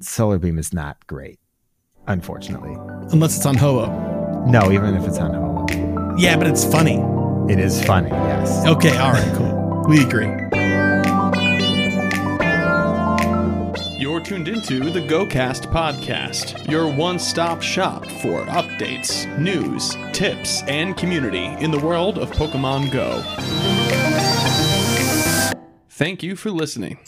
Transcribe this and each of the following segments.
Solar Beam is not great, unfortunately. Unless it's on Ho-Oh. No, even if it's on Ho-Oh. Yeah, but it's funny. It is funny, yes. Okay, all right, cool. We agree. You're tuned into the GoCast podcast, your one stop shop for updates, news, tips, and community in the world of Pokemon Go. Thank you for listening.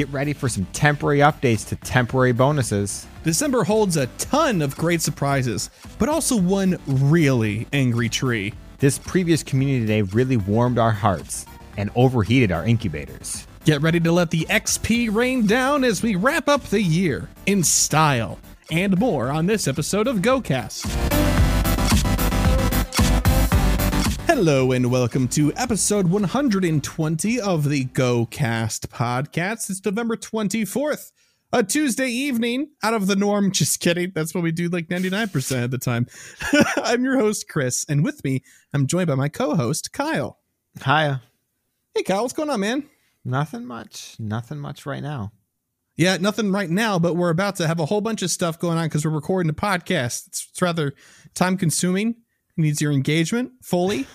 Get ready for some temporary updates to temporary bonuses. December holds a ton of great surprises, but also one really angry tree. This previous community day really warmed our hearts and overheated our incubators. Get ready to let the XP rain down as we wrap up the year in style and more on this episode of GoCast. Hello and welcome to episode 120 of the GoCast podcast. It's November 24th, a Tuesday evening out of the norm. Just kidding. That's what we do like 99% of the time. I'm your host, Chris, and with me, I'm joined by my co host, Kyle. Hiya. Hey, Kyle, what's going on, man? Nothing much. Nothing much right now. Yeah, nothing right now, but we're about to have a whole bunch of stuff going on because we're recording a podcast. It's, it's rather time consuming, needs your engagement fully.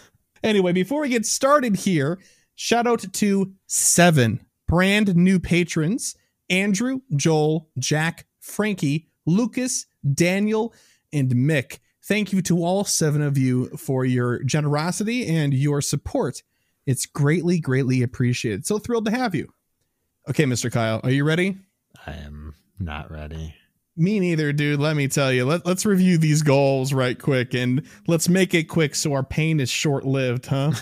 anyway, before we get started here, shout out to seven brand new patrons Andrew, Joel, Jack, Frankie, Lucas, Daniel, and Mick. Thank you to all seven of you for your generosity and your support. It's greatly, greatly appreciated. So thrilled to have you. Okay, Mr. Kyle, are you ready? I am not ready. Me neither, dude. Let me tell you. Let, let's review these goals right quick and let's make it quick so our pain is short lived, huh?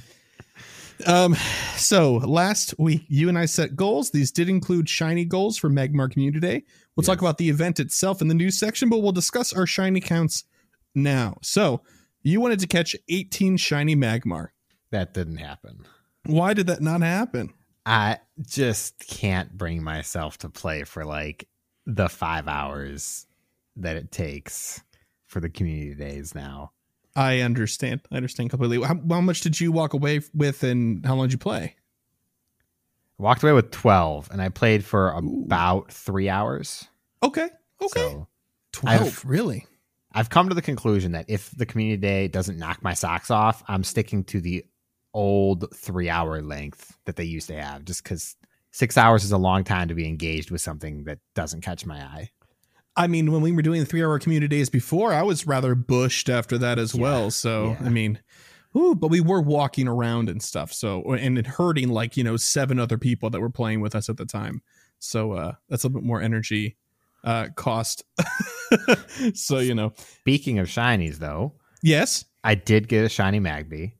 um, so last week, you and I set goals. These did include shiny goals for Magmar Community Day. We'll talk about the event itself in the news section, but we'll discuss our shiny counts now. So you wanted to catch 18 shiny Magmar. That didn't happen. Why did that not happen? I just can't bring myself to play for like the five hours that it takes for the community days now. I understand. I understand completely. How, how much did you walk away with and how long did you play? I walked away with 12 and I played for about three hours. Okay. Okay. So 12, I've- really? I've come to the conclusion that if the community day doesn't knock my socks off, I'm sticking to the old three hour length that they used to have just because six hours is a long time to be engaged with something that doesn't catch my eye. I mean, when we were doing the three hour community days before, I was rather bushed after that as Yeah, well. So, yeah. I mean, ooh, but we were walking around and stuff. So, and it hurting like, you know, seven other people that were playing with us at the time. So, uh, that's a little bit more energy, uh, cost. so, you know, Speaking of shinies, though, yes, I did get a shiny Magby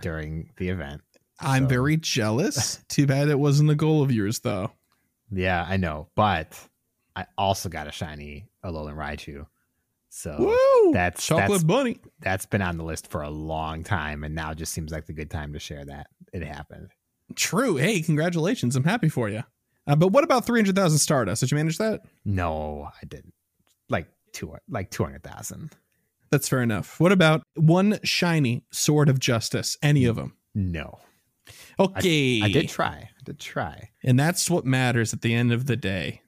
during the event. I'm So- very jealous. Too bad it wasn't a goal of yours, though. Yeah, I know, but I also got a shiny Alolan Raichu. So Woo! that's- chocolate that's- bunny. that's been on the list for a long time, and now just seems like the good time to share that it happened. True. Hey, congratulations. I'm happy for you. Uh, but what about 300,000 Stardust? Did you manage that? No, I didn't. Like two, like two hundred thousand. That's fair enough. What about one shiny Sword of Justice? Any of them? No, Okay. I did try. I did try. And that's what matters at the end of the day.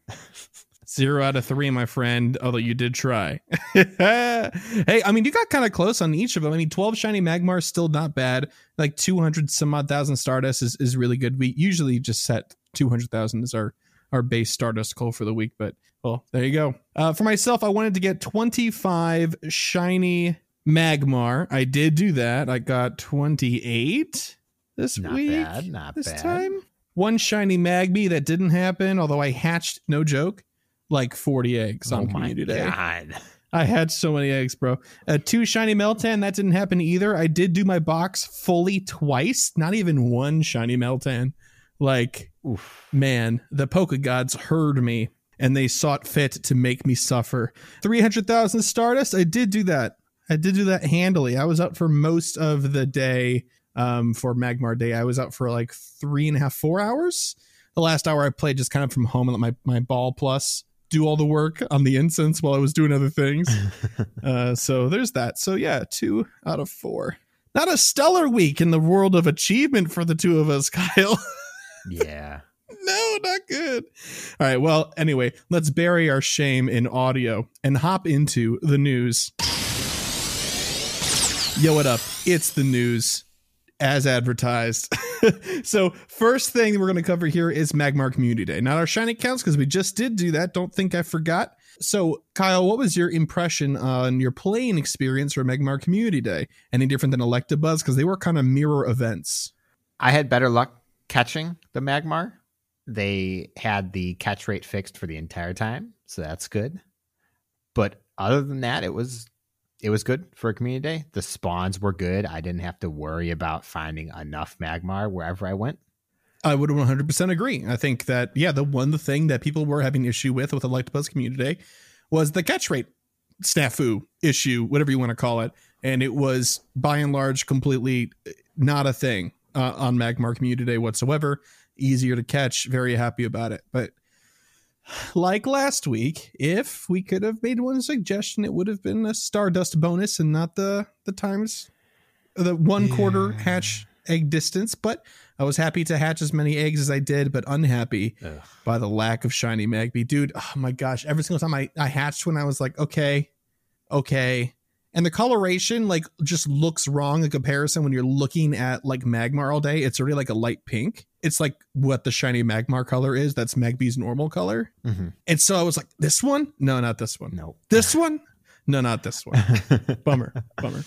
Zero out of three, my friend, although you did try. hey, I mean, you got kind of close on each of them. I mean, 12 shiny Magmar is still not bad. Like 200 some odd thousand Stardust is, is really good. We usually just set 200,000 as our, our base Stardust goal for the week, but well, there you go. Uh, for myself, I wanted to get 25 shiny Magmar. I did do that. I got 28 this Not week. bad. Not this bad. time. One shiny Magby that didn't happen, although I hatched, no joke, like 40 eggs on oh my Community Day. god! I had so many eggs, bro. Uh, two shiny Meltan, that didn't happen either. I did do my box fully twice, not even one shiny Meltan. Like, Oof. man, the Poke Gods heard me and they sought fit to make me suffer. 300,000 Stardust, I did do that. I did do that handily. I was out for most of the day um, for Magmar Day. I was out for like three and a half, four hours. The last hour I played just kind of from home and let my, my ball plus do all the work on the incense while I was doing other things. uh, so there's that. So yeah, two out of four. Not a stellar week in the world of achievement for the two of us, Kyle. Yeah. no. not good. All right. Well, anyway, let's bury our shame in audio and hop into the news. Yo, what up? It's the news as advertised. so, first thing we're going to cover here is Magmar Community Day. Not our shiny counts because we just did do that. Don't think I forgot. So, Kyle, what was your impression on your playing experience for Magmar Community Day? Any different than Electabuzz? Because they were kind of mirror events. I had better luck catching the Magmar. They had the catch rate fixed for the entire time, so that's good. But other than that, it was it was good for a community day. The spawns were good. I didn't have to worry about finding enough Magmar wherever I went. I would 100% agree. I think that yeah, the one the thing that people were having issue with with the Electabuzz Community Day was the catch rate snafu issue, whatever you want to call it, and it was by and large completely not a thing uh, on Magmar Community Day whatsoever. Easier to catch. Very happy about it, but like last week, if we could have made one suggestion, it would have been a Stardust bonus and not the the times the one yeah. quarter hatch egg distance. But I was happy to hatch as many eggs as I did, but unhappy Ugh. by the lack of shiny Magby. Dude, oh my gosh, every single time I, I hatched when I was like, okay, okay. And the coloration like just looks wrong in comparison when you're looking at like Magmar all day. It's already like a light pink. It's like what the shiny Magmar color is. That's Magby's normal color. Mm-hmm. And so I was like, this one? No, not this one. No. This one? No, not this one. bummer. Bummer.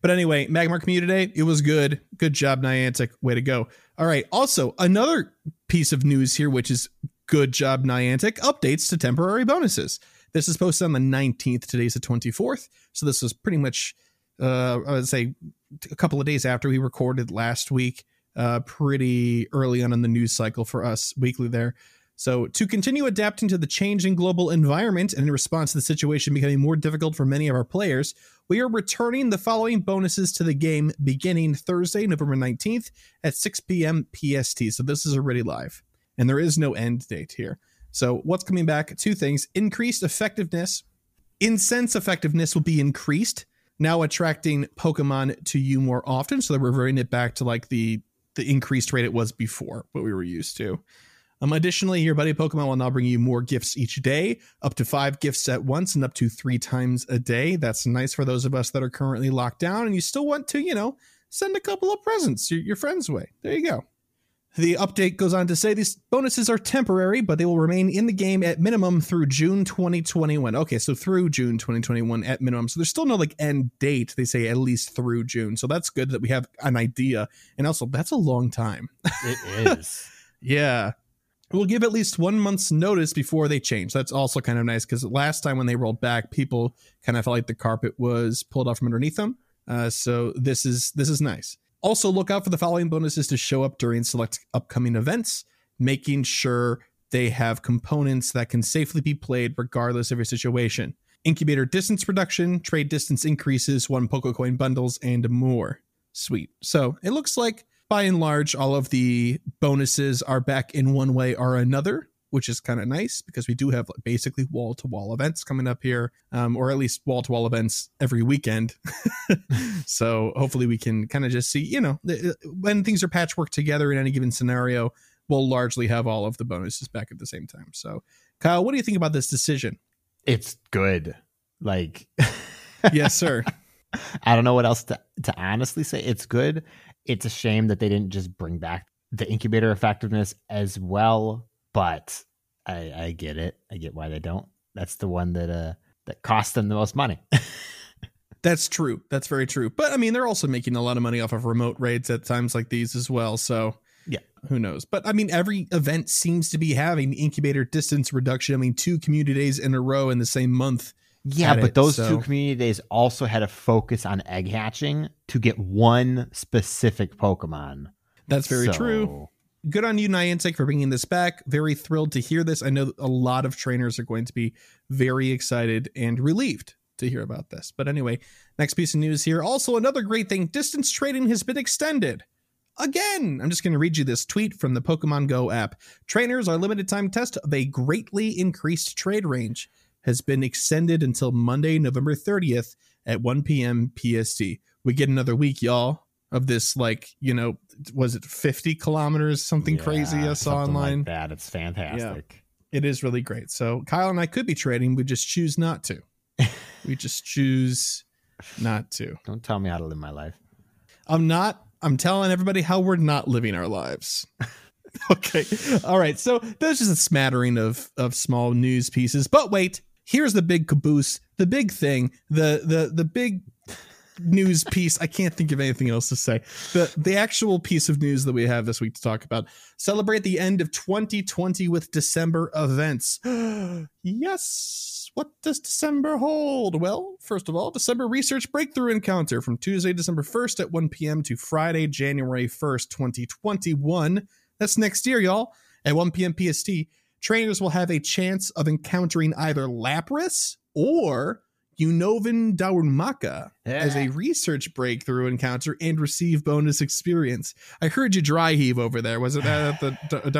But anyway, Magmar Community Day, it was good. Good job, Niantic. Way to go. All right. Also, another piece of news here, which is good job, Niantic, updates to temporary bonuses. This is posted on the 19th. Today's the 24th. So this was pretty much, uh, I would say, a couple of days after we recorded last week. Uh, pretty early on in the news cycle for us weekly there. So, to continue adapting to the changing global environment and in response to the situation becoming more difficult for many of our players, we are returning the following bonuses to the game beginning Thursday, November 19th at 6 p.m. PST. So, this is already live, and there is no end date here. So, what's coming back? Two things increased effectiveness. Incense effectiveness will be increased, now attracting Pokemon to you more often. So, they're reverting it back to like the the increased rate it was before, what we were used to. Um, additionally, your buddy Pokemon will now bring you more gifts each day, up to five gifts at once and up to three times a day. That's nice for those of us that are currently locked down and you still want to, you know, send a couple of presents your, your friend's way. There you go. The update goes on to say these bonuses are temporary, but they will remain in the game at minimum through June 2021. Okay, so through June 2021 at minimum. So there's still no like end date. They say at least through June. So that's good that we have an idea. And also, that's a long time. It is. yeah We'll give at least one month's notice before they change. That's also kind of nice because last time when they rolled back, people kind of felt like the carpet was pulled off from underneath them. Uh, so this is this is nice. Also, look out for the following bonuses to show up during select upcoming events, making sure they have components that can safely be played regardless of your situation. Incubator distance reduction, trade distance increases, one Pokecoin bundles, and more. Sweet. So it looks like by and large, all of the bonuses are back in one way or another, which is kind of nice because we do have basically wall to wall events coming up here, um, or at least wall to wall events every weekend. so hopefully we can kind of just see, you know, when things are patchwork together in any given scenario, we'll largely have all of the bonuses back at the same time. So, Kyle, what do you think about this decision? It's good. Like, yes, sir. I don't know what else to, to honestly say. It's good it's a shame that they didn't just bring back the incubator effectiveness as well, but I, I get it. I get why they don't. That's the one that uh that cost them the most money. That's true. That's very true. But I mean, they're also making a lot of money off of remote raids at times like these as well. So yeah, who knows? But I mean, every event seems to be having incubator distance reduction. I mean, two community days in a row in the same month yeah, but it, those so. two community days also had a focus on egg hatching to get one specific Pokemon. That's very so. true. Good on you, Niantic, for bringing this back. Very thrilled to hear this. I know a lot of trainers are going to be very excited and relieved to hear about this. But anyway, next piece of news here. Also, another great thing distance trading has been extended. Again, I'm just going to read you this tweet from the Pokemon Go app. Trainers are limited time test of a greatly increased trade range has been extended until Monday, November 30th at 1 p.m. PST. We get another week, y'all. Of this like you know was it 50 kilometers something Yeah, crazy i saw online like that. It's fantastic. it is really great. So kyle and i could be trading we just choose not to. We just choose not to. Don't tell me how to live my life. i'm not i'm telling everybody how we're not living our lives. Okay. All right. So there's just a smattering of of small news pieces. But wait here's the big caboose the big thing the the the big news piece. I can't think of anything else to say. The the actual piece of news that we have this week to talk about. Celebrate the end of 2020 with december events. Yes. What does december hold? Well first of all december research breakthrough encounter from tuesday december 1st at 1 p.m to friday january 1st 2021 that's next year y'all. At 1 p.m pst trainers will have a chance of encountering either lapras or Unovan Darumaka as a research breakthrough encounter and receive bonus experience. I heard you dry heave over there. Was it that at the D-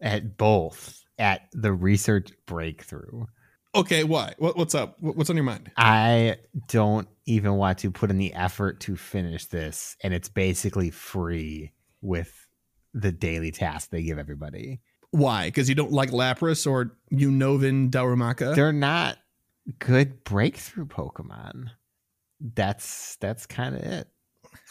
At both. At the research breakthrough. Okay, why? What, what's up? What, what's on your mind? I don't even want to put in the effort to finish this, and it's basically free with the daily task they give everybody. Why? Because you don't like Lapras or Unovan Darumaka? They're not good breakthrough Pokemon. That's that's kind of it.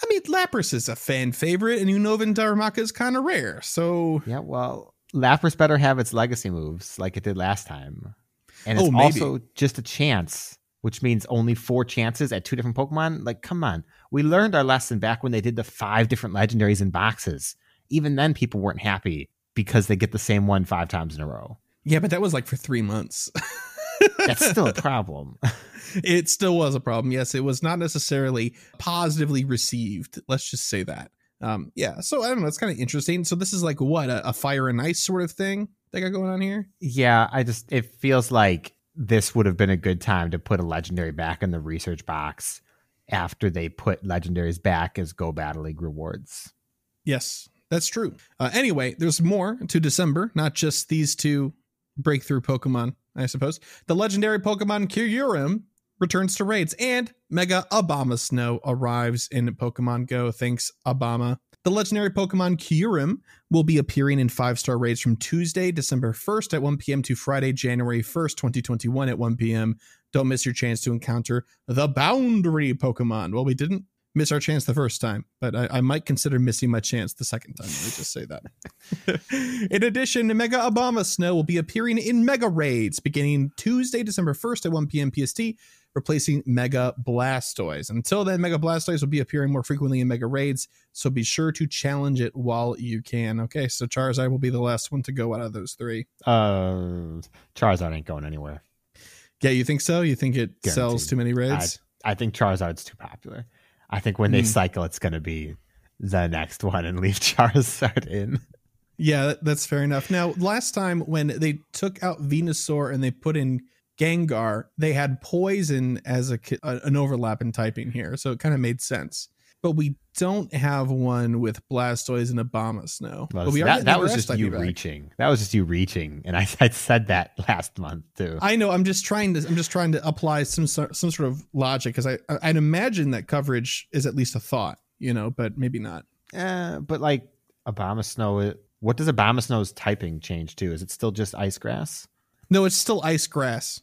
I mean, Lapras is a fan favorite, and Unovan Darumaka is kind of rare. So, Yeah, well, Lapras better have its legacy moves like it did last time. And it's Oh, also just a chance, which means only four chances at two different Pokemon. Like, come on. We learned our lesson back when they did the five different legendaries in boxes. Even then, people weren't happy because they get the same one five times in a row. yeah, but that was like for three months. That's still a problem. it still was a problem. Yes, it was not necessarily positively received. Let's just say that. Um, yeah. So I don't know. It's kind of interesting. So this is like what a, a fire and ice sort of thing they got going on here. yeah, I just, it feels like this would have been a good time to put a legendary back in the research box after they put legendaries back as Go Battle League rewards. Yes, that's true. Uh, anyway, there's more to December, not just these two breakthrough Pokemon, I suppose. The legendary Pokemon Kyurem returns to raids, and Mega Abomasnow arrives in Pokemon Go. Thanks, Obama. The legendary Pokemon Kyurem will be appearing in five star raids from Tuesday, December 1st at 1 p.m. to Friday, January 1st, 2021 at 1 p.m. Don't miss your chance to encounter the Boundary Pokemon. Well, we didn't miss our chance the first time, but I, I might consider missing my chance the second time. Let me just say that. in addition, Mega Abomasnow will be appearing in Mega Raids beginning Tuesday, December 1st at 1 p.m. PST, replacing Mega Blastoise. Until then, Mega Blastoise will be appearing more frequently in Mega Raids, so be sure to challenge it while you can. Okay, so Charizard will be the last one to go out of those three. Uh, Charizard ain't going anywhere. Yeah, you think so? You think it sells too many raids? I think Charizard's too popular. I think when they Hmm. cycle, it's going to be the next one and leave Charizard in. Yeah, that's fair enough. Now, last time when they took out Venusaur and they put in Gengar, they had poison as a- an overlap in typing here, so it kind of made sense. But we don't have one with Blastoise and Abomasnow. Well, but we that that was just you reaching. That was just you reaching, and I, I said that last month too. I know. I'm just trying to. I'm just trying to apply some sort some sort of logic because I I'd imagine that coverage is at least a thought, you know, but maybe not. Eh, but like Abomasnow, what does Abomasnow's typing change to? Is it still just ice grass? No, it's still ice grass.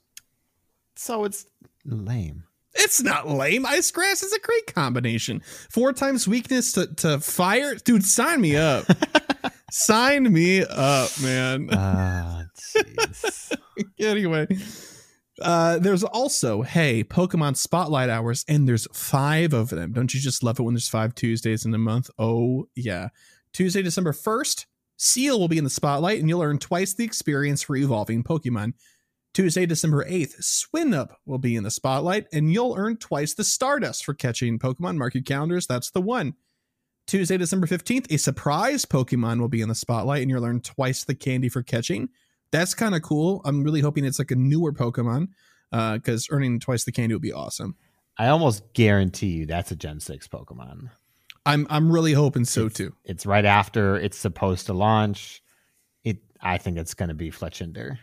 So it's lame. It's not lame. Ice grass is a great combination. Four times weakness to, to fire. Dude, sign me up. sign me up, man. Ah, jeez. anyway. Uh, there's also, hey, Pokemon Spotlight Hours, and there's five of them. Don't you just love it when there's five Tuesdays in a month? Oh, yeah. Tuesday, December 1st, Seel will be in the spotlight, and you'll earn twice the experience for evolving Pokemon. Tuesday, December 8th, Swinub will be in the spotlight, and you'll earn twice the Stardust for catching Pokemon. Mark your calendars, that's the one. Tuesday, December 15th, a surprise Pokemon will be in the spotlight, and you'll earn twice the candy for catching. That's kind of cool. I'm really hoping it's like a newer Pokemon, uh, because earning twice the candy would be awesome. I almost guarantee you that's a Gen Six Pokemon. I'm I'm really hoping so It's- too. It's right after it's supposed to launch. It. I think it's going to be Fletchinder.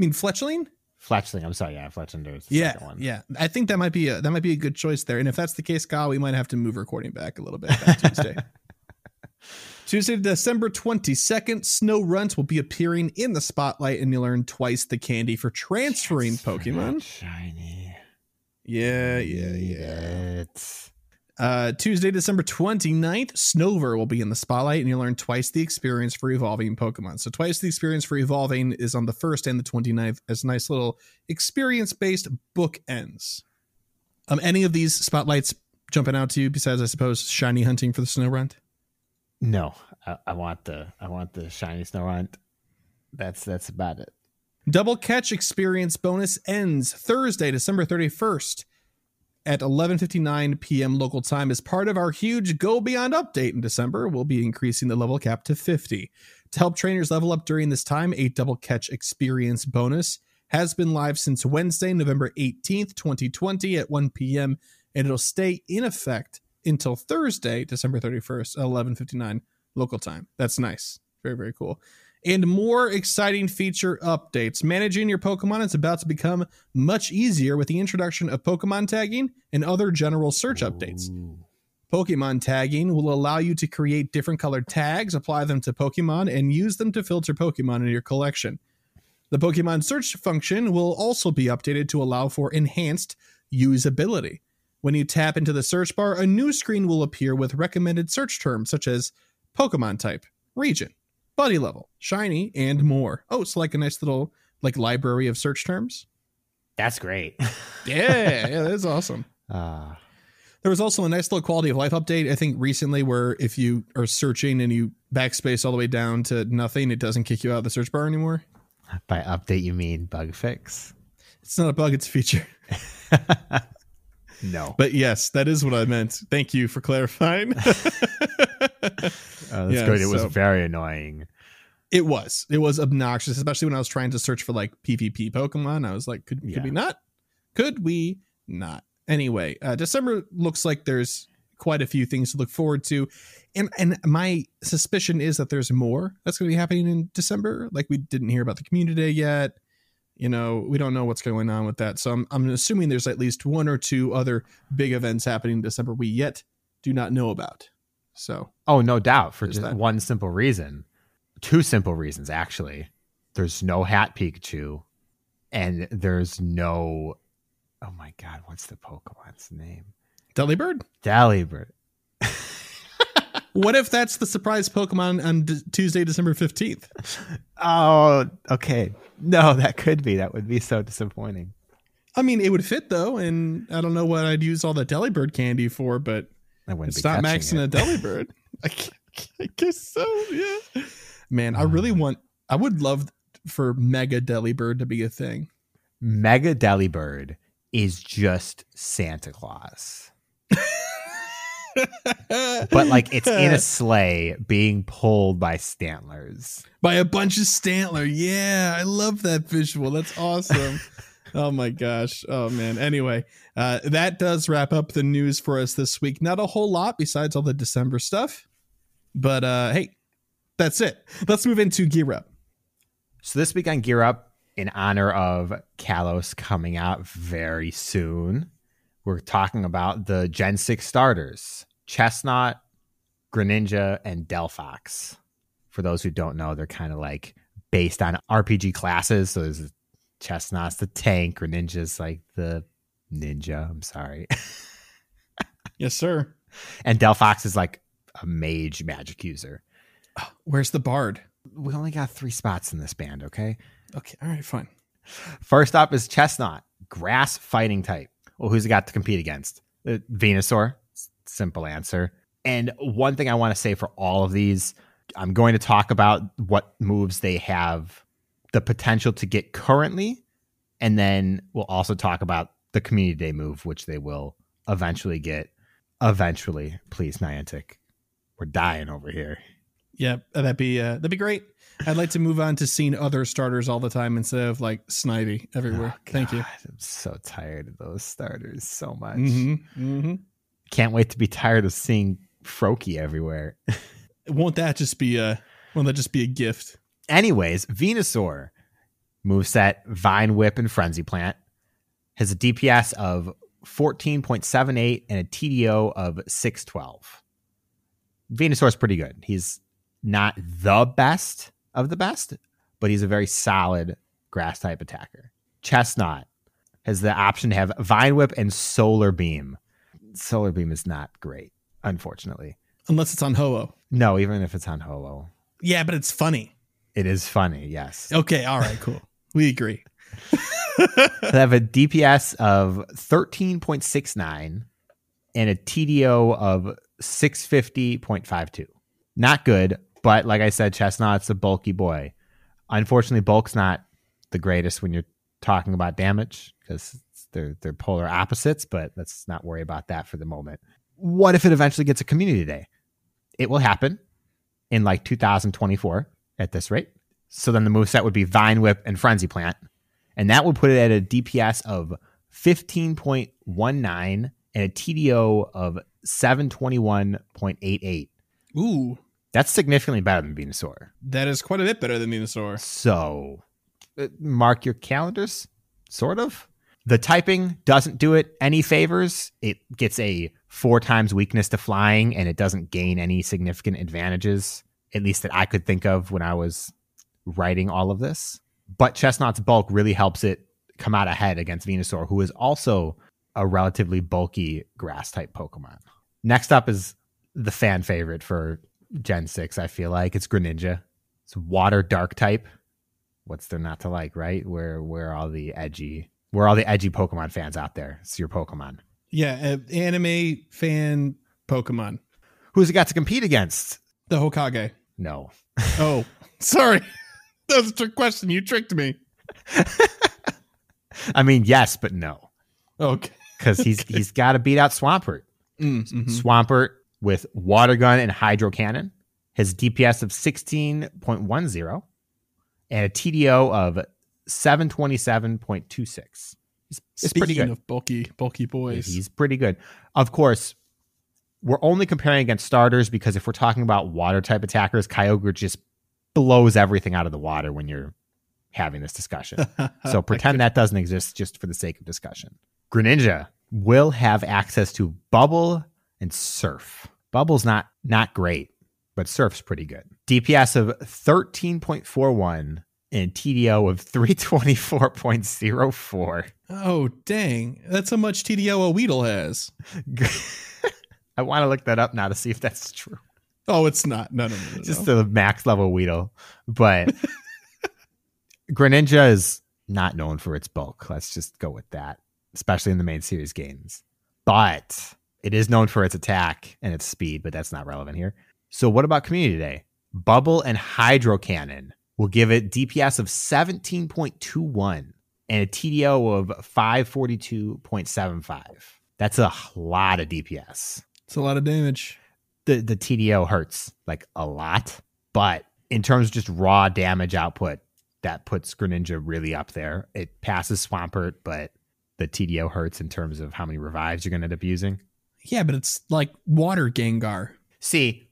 I mean, Fletchling? Fletchling. I'm sorry. Yeah, Fletchinder is the Yeah, second one. yeah. I think that might be a that might be a good choice there. And if that's the case, Kyle, we might have to move recording back a little bit Tuesday. Tuesday, December 22nd, Snorunt will be appearing in the spotlight and you'll earn twice the candy for transferring Pokemon. Shiny. Yeah, yeah, yeah. it. Uh, Tuesday, December 29th, Snover will be in the spotlight and you'll earn twice the experience for evolving Pokemon. So, twice the experience for evolving is on the 1st and the 29th as nice little experience based bookends. Um, any of these spotlights jumping out to you besides, I suppose, shiny hunting for the Snorunt? No, I, I want the I want the shiny Snorunt. That's that's about it. Double Catch Experience bonus ends Thursday, December 31st at 11:59 p.m. local time as part of our huge Go Beyond update in December. We'll be increasing the level cap to 50. To help trainers level up during this time, a Double Catch Experience bonus has been live since Wednesday, November 18th, 2020 at 1 p.m. and it'll stay in effect until Thursday, December 31st at 11:59 local time. That's nice. Very very cool and more exciting feature updates. Managing your Pokemon is about to become much easier with the introduction of Pokemon tagging and other general search updates. Ooh. Pokemon tagging will allow you to create different colored tags, apply them to Pokemon, and use them to filter Pokemon in your collection. The Pokemon search function will also be updated to allow for enhanced usability. When you tap into the search bar, a new screen will appear with recommended search terms such as Pokemon type, region, buddy level, shiny, and more. Oh, it's like a nice little like library of search terms. That's great. Yeah, yeah, that's awesome. uh, There was also a nice little quality of life update, I think, recently where if you are searching and you backspace all the way down to nothing, it doesn't kick you out of the search bar anymore. by update, you mean bug fix? It's not a bug, it's a feature. No. But yes, that is what I meant. Thank you for clarifying. Oh, that's Yeah, good. It was very annoying. it was. It was obnoxious, especially when I was trying to search for like PvP Pokemon. I was like, could, Yeah. could we not? Could we not? Anyway, uh, December looks like there's quite a few things to look forward to. And and my suspicion is that there's more that's going to be happening in December. Like we didn't hear about the community day yet. You know, we don't know what's going on with that. So I'm I'm assuming there's at least one or two other big events happening in December we yet do not know about. So Oh, no doubt. For just that. one simple reason. Two simple reasons, actually. There's no hat Pikachu, and there's no. Oh my God, what's the Pokemon's name? Delibird. Delibird. What if that's the surprise Pokemon on D- Tuesday, December 15th? Oh, okay. No, that could be. That would be so disappointing. I mean, it would fit though, and I don't know what I'd use all the Delibird candy for, but I wouldn't it's not maxing it. a Delibird. I, I guess so, yeah. Man, I oh, really want, I would love for Mega Delibird to be a thing. Mega Delibird is just Santa Claus. But like it's in a sleigh being pulled by Stantlers. by a bunch of Stantler. Yeah, I love that visual. That's awesome. oh my gosh. Oh man. Anyway, uh, that does wrap up the news for us this week. Not a whole lot besides all the December stuff, but uh, hey, that's it. Let's move into Gear Up. So this week on Gear Up, in honor of Kalos coming out very soon, we're talking about the Gen 6 starters Chesnaught, Greninja, and Delphox. For those who don't know, they're kind of like based on RPG classes. So there's Chesnaught's the tank, Greninja's like the ninja. I'm sorry. Yes, sir. and Delphox is like a mage magic user. Where's the Bard? We only got three spots in this band, okay? Okay. All right. Fine. First up is Chesnaught, grass fighting type. Well, who's he got to compete against? Uh, Venusaur. Simple answer. And one thing I want to say for all of these, I'm going to talk about what moves they have the potential to get currently, and then we'll also talk about the community day move, which they will eventually get. Eventually, please, Niantic. We're dying over here. Yeah, that'd be uh, that'd be great. I'd like to move on to seeing other starters all the time instead of like Snivy everywhere. Oh, Thank you. I'm so tired of those starters so much. hmm hmm Can't wait to be tired of seeing Froakie everywhere. Won't that just be a won't that just be a gift? Anyways, Venusaur. Moveset Vine Whip and Frenzy Plant. Has a DPS of 14.78 and a TDO of 612. Venusaur's pretty good. He's not the best of the best, but he's a very solid grass type attacker. Chesnaught has the option to have Vine Whip and Solar Beam. Solar Beam is not great, unfortunately. Unless it's on Ho-Oh. No, even if it's on Ho-Oh. Yeah, but it's funny. It is funny, yes. Okay, all right, cool. we agree. they have a DPS of 13.69 and a TDO of 650.52. Not good, but like I said, Chesnaught's a bulky boy. Unfortunately, bulk's not the greatest when you're talking about damage because they're they're polar opposites, but let's not worry about that for the moment. What if it eventually gets a community day? It will happen in like 2024 at this rate. So then the move set would be Vine Whip and Frenzy Plant. And that would put it at a DPS of 15.19 and a TDO of 721.88. Ooh, That's significantly better than Venusaur. that is quite a bit better than Venusaur. So uh, mark your calendars, sort of. The typing doesn't do it any favors. It gets a four times weakness to flying and it doesn't gain any significant advantages, at least that I could think of when I was writing all of this. But Chesnaught's bulk really helps it come out ahead against Venusaur, who is also a relatively bulky grass type Pokemon. Next up is the fan favorite for Gen 6, I feel like. It's Greninja. It's water dark type. What's there not to like, right? Where where all the edgy where all the edgy Pokemon fans out there? It's your Pokemon. Yeah, anime fan Pokemon. Who's it got to compete against? The Hokage. No. Oh, sorry. That was a trick question. You tricked me. I mean, yes, but no. Okay. Because he's he's got to beat out Swampert. Mm, mhm. Swampert with Water Gun and Hydro Cannon. His DPS of 16.10 and a TDO of 727.26. He's, it's pretty good. of bulky, bulky boys. He's pretty good. Of course, we're only comparing against starters because if we're talking about water type attackers, Kyogre just blows everything out of the water when you're having this discussion. So pretend that doesn't exist just for the sake of discussion. Greninja will have access to Bubble and Surf. Bubble's not not great, but Surf's pretty good. DPS of 13.41 and TDO of 324.04. oh, dang. That's how much TDO a Weedle has. I want to look that up now to see if that's true. Oh, it's not. No, no, no. no, Just no. the max level Weedle. But Greninja is not known for its bulk. Let's just go with that, especially in the main series games. But it is known for its attack and its speed, but that's not relevant here. So, what about Community Day? Bubble and Hydro Cannon will give it DPS of 17.21 and a TDO of 542.75. That's a lot of DPS it's a lot of damage. the the TDO hurts like a lot, but in terms of just raw damage output, that puts Greninja really up there. It passes Swampert, but the TDO hurts in terms of how many revives you're going to end up using. Yeah, but it's like water Gengar. See,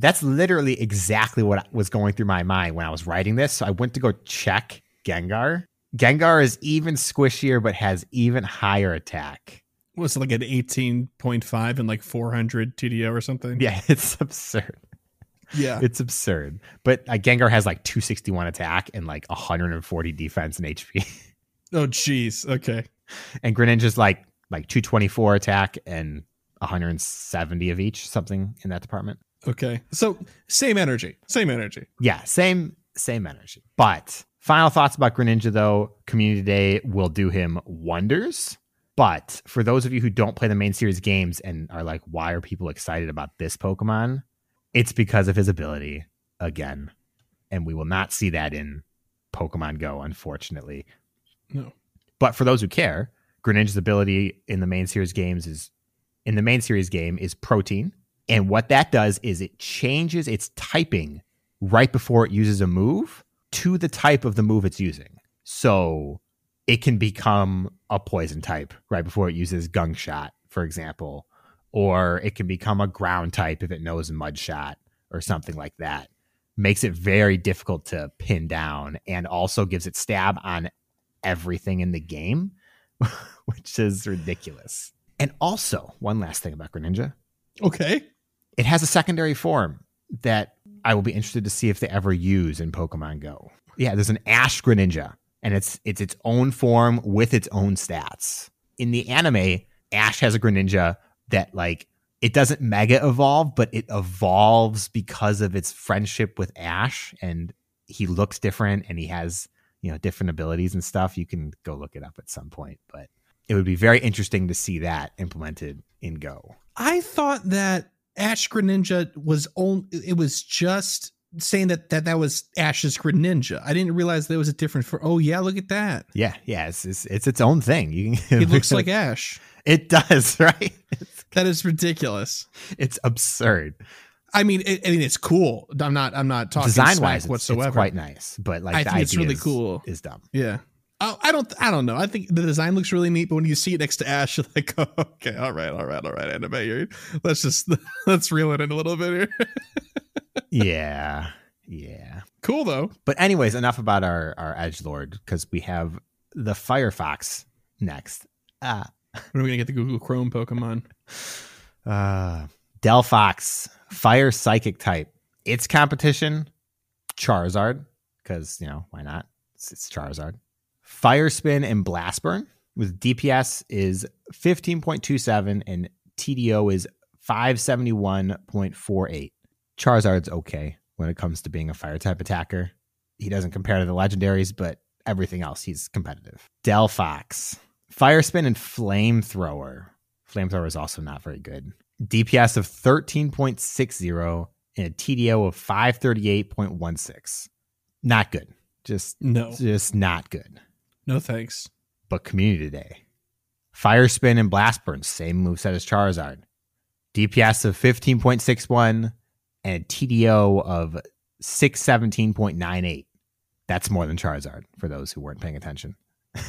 that's literally exactly what was going through my mind when I was writing this. So I went to go check Gengar. Gengar is even squishier, but has even higher attack. Was like an 18.5 and like 400 TDO or something? Yeah, it's absurd. Yeah. It's absurd. But uh, Gengar has like 261 attack and like 140 defense and HP. Oh, jeez. Okay. and Greninja's like like 224 attack and 170 of each, something in that department. Okay. So same energy. Same energy. Yeah, same same energy. But final thoughts about Greninja though, Community Day will do him wonders. But for those of you who don't play the main series games and are like, why are people excited about this Pokemon? It's because of his ability again. And we will not see that in Pokemon Go, unfortunately. No. But for those who care, Greninja's ability in the main series games is in the main series game is Protean. And what that does is it changes its typing right before it uses a move to the type of the move it's using. So it can become a poison type right before it uses Gunk Shot, for example, or it can become a ground type if it knows mud shot or something like that. makes it very difficult to pin down and also gives it stab on everything in the game, which is ridiculous. And also, one last thing about Greninja Okay. it has a secondary form that I will be interested to see if they ever use in Pokemon Go. Yeah, there's an Ash Greninja, and it's it's its own form with its own stats. In the anime, Ash has a Greninja that like it doesn't mega evolve, but it evolves because of its friendship with Ash, and he looks different and he has you know different abilities and stuff. You can go look it up at some point, but it would be very interesting to see that implemented in Go. I thought that Ash Greninja was only it was just saying that that that was Ash's Greninja. I didn't realize there was a difference for. Oh yeah, look at that. Yeah, yeah, it's it's, it's its own thing. You can, It looks like Ash. it does, right? It's, That is ridiculous. it's absurd. I mean, it, I mean, it's cool. I'm not. I'm not talking design wise whatsoever. it's quite nice, but like I the think it's really is- cool. Is dumb. Yeah. Oh, I don't. I don't know. I think the design looks really neat, but when you see it next to Ash, you're like, oh, okay, all right, all right, all right, anime. Let's just let's reel it in a little bit here. Yeah, yeah. cool though. But anyways, enough about our our edge lord because we have the Firefox next. Ah, When are we gonna get the Google Chrome Pokemon? uh, Delphox, Fire Psychic type. Its competition, Charizard, because you know why not? It's, it's Charizard. Fire Spin and Blast Burn with DPS is fifteen point two seven and TDO is five seventy one point four eight. Charizard's okay when it comes to being a fire type attacker. He doesn't compare to the legendaries, but everything else he's competitive. Delphox, Fire Spin and Flamethrower. Flamethrower is also not very good. DPS of 13.60 and a TDO of 538.16. Not good. Just No, just not good. no thanks. But community day. Fire Spin and Blast Burn, same moveset as Charizard. DPS of 15.61 and a TDO of 617.98. That's more than Charizard for those who weren't paying attention.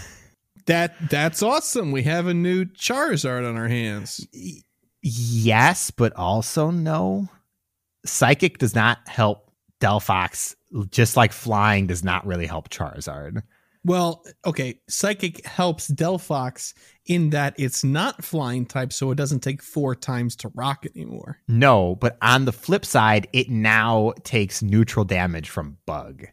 That that's awesome. We have a new Charizard on our hands. Yes, but also no. Psychic does not help Delphox, just like flying does not really help Charizard. Well, okay, Psychic helps Delphox in that it's not flying type, so it doesn't take four times to rock anymore. No, but on the flip side, it now takes neutral damage from Bug,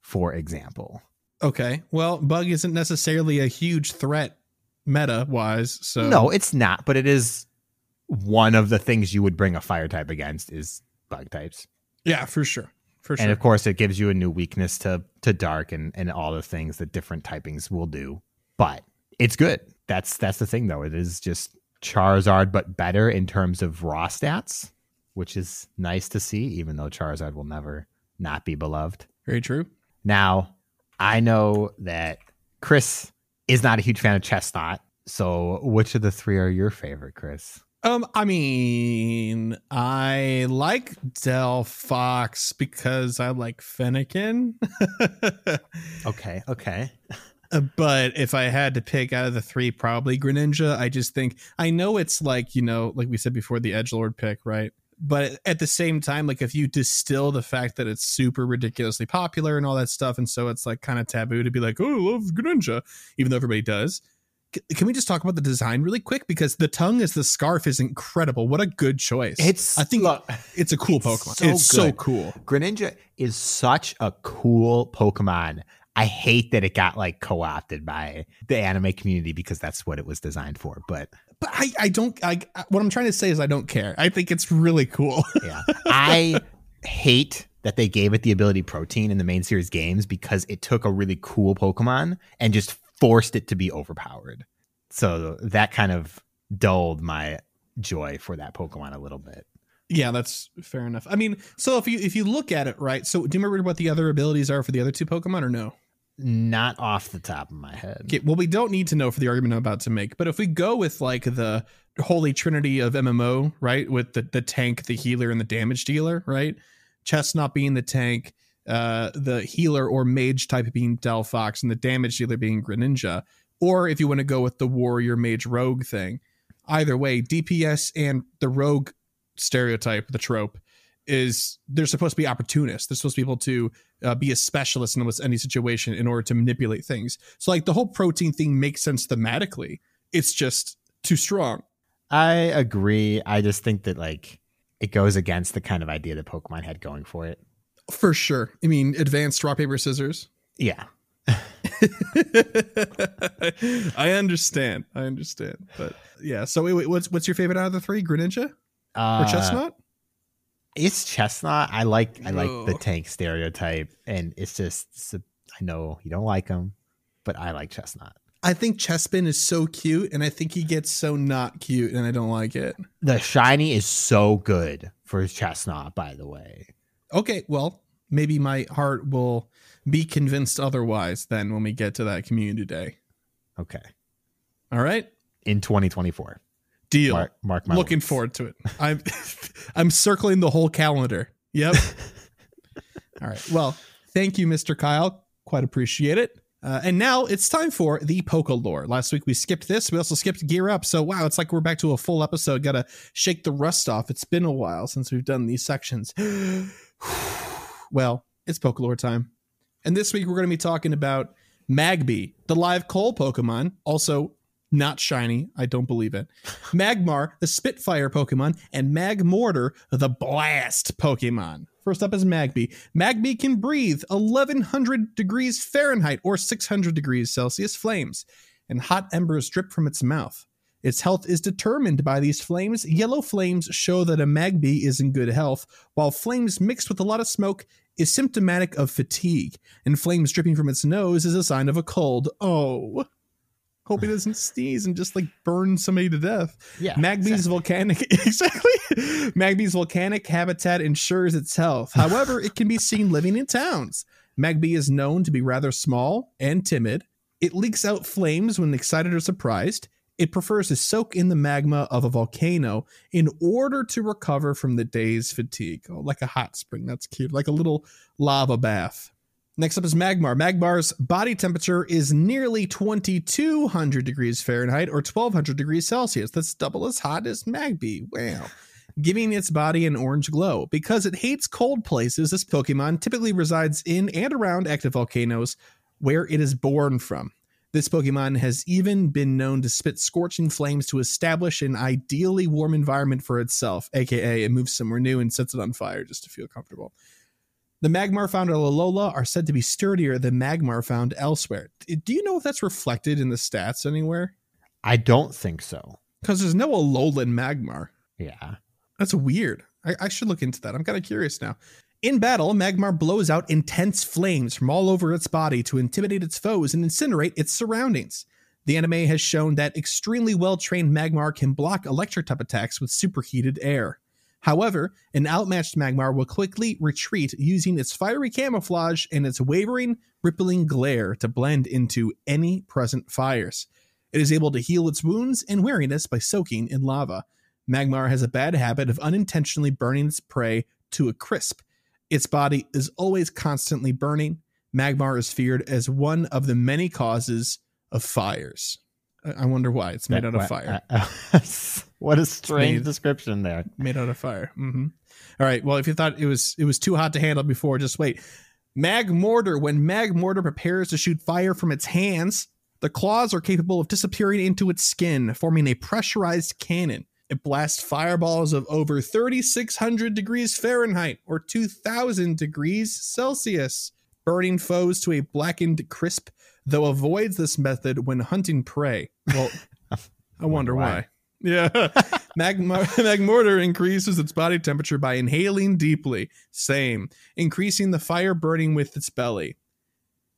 for example. Okay, well, Bug isn't necessarily a huge threat meta wise, so No, it's not, but it is one of the things you would bring a fire type against is bug types. yeah, for sure, for sure. And of course it gives you a new weakness to to dark and, and all the things that different typings will do. But it's good. That's that's the thing though. It is just Charizard but better in terms of raw stats, which is nice to see, even though Charizard will never not be beloved. Very true. Now, I know that Chris is not a huge fan of Chesnaught. So which of the three are your favorite, Chris? Um, I mean, I like Delphox because I like Fennekin. Okay, okay. But if I had to pick out of the three, probably Greninja. I just think I know it's like you know, like we said before, the Edge Lord pick, right? But at the same time, like if you distill the fact that it's super ridiculously popular and all that stuff, and so it's like kind of taboo to be like, oh, I love Greninja, even though everybody does. Can we just talk about the design really quick? Because the tongue as the scarf is incredible. What a good choice! It's I think look, it's a cool it's Pokemon. so it's so cool. Greninja is such a cool Pokemon. I hate that it got like co-opted by the anime community because that's what it was designed for. But But I, I don't. I what I'm trying to say is I don't care. I think it's really cool. yeah, I hate that they gave it the ability Protean in the main series games because it took a really cool Pokemon and just forced it to be overpowered. So that kind of dulled my joy for that Pokemon a little bit. Yeah, that's fair enough. I mean, so if you if you look at it right, so do you remember what the other abilities are for the other two Pokemon or no? Not off the top of my head. Okay, well, we don't need to know for the argument I'm about to make, but if we go with like the holy trinity of MMO, right, with the the tank, the healer, and the damage dealer, right, Chesnaught being the tank, uh, the healer or mage type being Delphox, and the damage dealer being Greninja, or if you want to go with the warrior mage rogue thing, either way, DPS and the rogue stereotype, the trope, is they're supposed to be opportunists. They're supposed to be able to uh, be a specialist in almost any situation in order to manipulate things. So like the whole Protean thing makes sense thematically. It's just too strong. I agree. I just think that like it goes against the kind of idea that Pokemon had going for it. For sure. I mean, advanced rock paper scissors. Yeah. I understand. I understand. But yeah. So wait, wait, what's what's your favorite out of the three? Greninja Uh, or Chesnaught? It's Chesnaught. I like I like the tank stereotype, and it's just it's a- I know you don't like him, but I like Chesnaught. I think Chespin is so cute, and I think he gets so not cute, and I don't like it. The shiny is so good for Chesnaught, by the way. Okay, well, maybe my heart will be convinced otherwise then when we get to that community day. Okay, All right, in 2024, deal. mark, mark my Looking words. forward to it. I'm I'm circling the whole calendar. Yep. All right. Well, thank you, Mr. Kyle. Quite appreciate it. Uh, and now it's time for the Poke lore. Last week we skipped this. We also skipped Gear Up. So wow, it's like we're back to a full episode. Got to shake the rust off. It's been a while since we've done these sections. Well, it's Poke lore time. And this week we're going to be talking about Magby, the live coal Pokemon, also not shiny. I don't believe it. Magmar, the Spitfire Pokemon, and Magmortar, the Blast Pokemon. First up is Magby. Magby can breathe 1100 degrees Fahrenheit or 600 degrees Celsius flames, and hot embers drip from its mouth. Its health is determined by these flames. Yellow flames show that a Magby is in good health, while flames mixed with a lot of smoke is symptomatic of fatigue, and flames dripping from its nose is a sign of a cold. Oh. Hope he doesn't sneeze and just like burn somebody to death. Yeah, Magby's exactly. volcanic exactly. Magby's volcanic habitat ensures its health. However, it can be seen living in towns. Magby is known to be rather small and timid. It leaks out flames when excited or surprised. It prefers to soak in the magma of a volcano in order to recover from the day's fatigue. Oh, like a hot spring. That's cute. Like a little lava bath. Next up is Magmar. Magmar's body temperature is nearly 2200 degrees Fahrenheit or 1200 degrees Celsius. That's double as hot as Magby. Wow. Giving its body an orange glow. Because it hates cold places, this Pokemon typically resides in and around active volcanoes where it is born from. This Pokemon has even been known to spit scorching flames to establish an ideally warm environment for itself, aka it moves somewhere new and sets it on fire just to feel comfortable. The Magmar found at Alola are said to be sturdier than Magmar found elsewhere. Do you know if that's reflected in the stats anywhere? I don't think so. Because there's no Alolan Magmar. Yeah. That's weird. I, I should look into that. I'm kind of curious now. In battle, Magmar blows out intense flames from all over its body to intimidate its foes and incinerate its surroundings. The anime has shown that extremely well trained Magmar can block electric type attacks with superheated air. However, an outmatched Magmar will quickly retreat using its fiery camouflage and its wavering, rippling glare to blend into any present fires. It is able to heal its wounds and weariness by soaking in lava. Magmar has a bad habit of unintentionally burning its prey to a crisp. Its body is always constantly burning. Magmar is feared as one of the many causes of fires. I wonder why. It's made out of fire. uh, what a strange made- description there. made out of fire. hmm All right. Well, if you thought it was it was too hot to handle before, just wait. Magmortar. When Magmortar prepares to shoot fire from its hands, the claws are capable of disappearing into its skin, forming a pressurized cannon. It blasts fireballs of over 3,600 degrees Fahrenheit or 2,000 degrees Celsius, burning foes to a blackened crisp, though avoids this method when hunting prey. Well, I wonder why. why. Yeah. Magmar- Magmortar increases its body temperature by inhaling deeply. Same. Increasing the fire burning with its belly.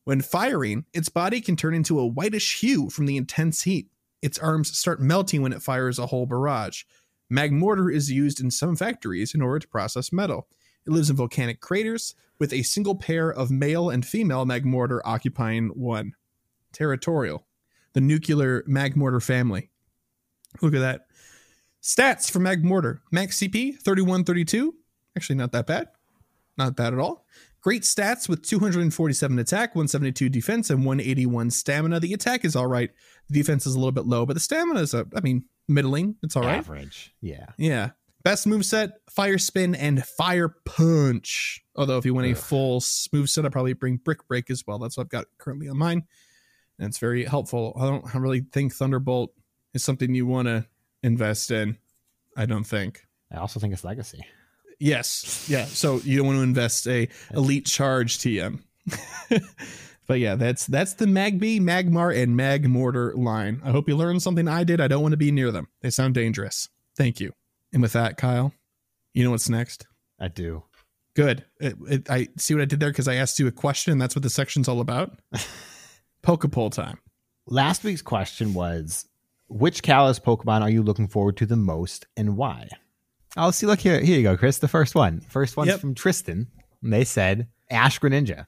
When firing, its body can turn into a whitish hue from the intense heat. Its arms start melting when it fires a whole barrage. Magmortar is used in some factories in order to process metal. It lives in volcanic craters, with a single pair of male and female Magmortar occupying one. Territorial. The nuclear Magmortar family. Look at that. Stats for Magmortar. Max CP 3132. Actually, not that bad. Not bad at all. Great stats with 247 attack, 172 defense, and 181 stamina. The attack is all right. The defense is a little bit low, but the stamina is, a, I mean, middling. It's all right. Average. Yeah. Yeah. Best moveset, Fire Spin and Fire Punch. Although if you want a full s- moveset, I'd probably bring Brick Break as well. That's what I've got currently on mine. And it's very helpful. I don't really think Thunderbolt is something you want to invest in. I don't think. I also think it's legacy. Yes. Yeah. So you don't want to invest a elite charge TM. but yeah, that's that's the Magby, Magmar, and Magmortar line. I hope you learned something I did. I don't want to be near them. They sound dangerous. Thank you. And with that, Kyle, you know what's next? I do. Good. It, it, I see what I did there because I asked you a question, and that's what the section's all about. Poke Poll time. Last week's question was which Kalos Pokemon are you looking forward to the most and why? Oh, see, look here. Here you go, Chris. The first one. First one's Yep. from Tristan. And they said Ash Greninja.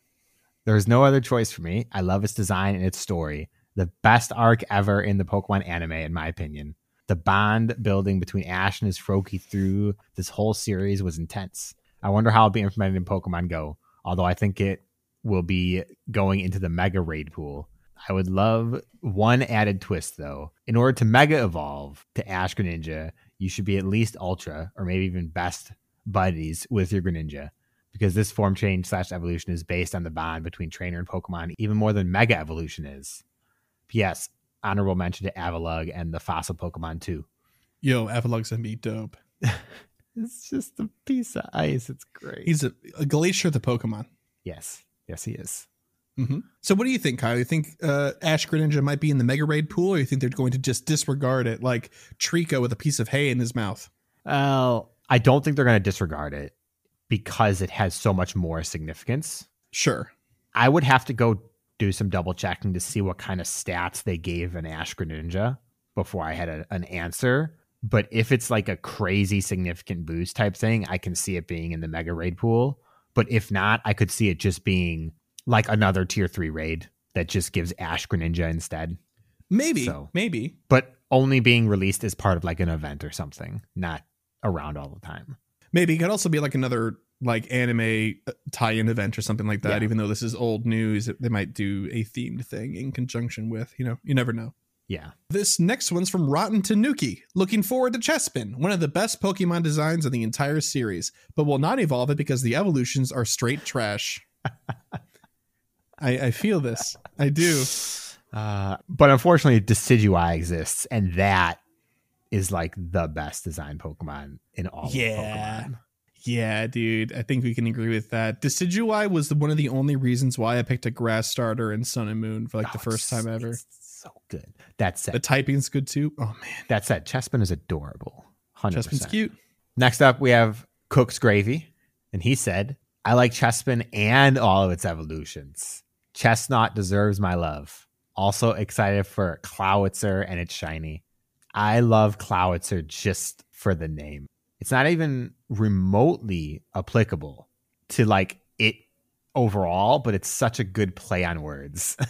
There's no other choice for me. I love its design and its story. The best arc ever in the Pokemon anime, in my opinion. The bond building between Ash and his Froakie through this whole series was intense. I wonder how it'll be implemented in Pokemon Go, although I think it will be going into the Mega Raid pool. I would love one added twist though. In order to Mega Evolve to Ash Greninja, you should be at least Ultra or maybe even best buddies with your Greninja. Because this form change slash evolution is based on the bond between trainer and Pokemon, even more than Mega Evolution is. P.S. Honorable mention to Avalugg and the fossil Pokemon too. Yo, Avalugg's gonna be dope. It's just a piece of ice. It's great. He's a, a Glacier the Pokemon. yes, yes, he is. Hmm So, what do you think, Kyle? You think uh, Ash Greninja might be in the Mega Raid pool, or you think they're going to just disregard it like Trico with a piece of hay in his mouth? Well, I don't think they're going to disregard it because it has so much more significance. Sure. I would have to go do some double checking to see what kind of stats they gave an Ash Greninja before I had a, an answer. But if it's like a crazy significant boost type thing, I can see it being in the Mega Raid pool. But if not, I could see it just being like another tier three raid that just gives Ash Greninja instead, Maybe. So- Maybe. but only being released as part of like an event or something, not around all the time. Maybe it could also be like another like anime uh, tie-in event or something like that. Yeah. Even though this is old news, they might do a themed thing in conjunction with. You know, you never know. Yeah. This next one's from Rotten Tanuki. Looking forward to Chespin, one of the best Pokemon designs in the entire series, but will not evolve it because the evolutions are straight trash. I, I feel this. I do. Uh, but unfortunately, Decidueye exists, and that is like the best design Pokemon in all Yeah. of Pokemon. Yeah, dude. I think we can agree with that. Decidueye was the, one of the only reasons why I picked a grass starter in Sun and Moon for like the Oh, first time ever. so good. That said, The typing's good too. Oh man, that said, Chespin is adorable. Hundred Chespin's cute. Next up, we have Cook's Gravy, and he said, "I like Chespin and all of its evolutions. Chesnaught deserves my love. Also excited for Clawitzer and its shiny. I love Clawitzer just for the name. It's not even remotely applicable to like it overall, but it's such a good play on words.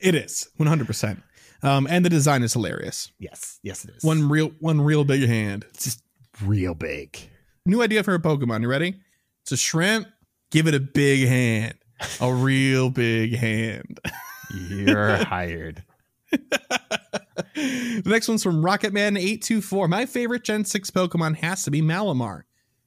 It is one hundred percent. Um, and the design is hilarious. yes, yes, it is. One real, one real big hand. it's just real big. New idea for a Pokemon. You ready? It's a shrimp. Give it a big hand. A real big hand. You're hired. the next one's from Rocketman824. My favorite Gen 6 Pokemon has to be Malamar.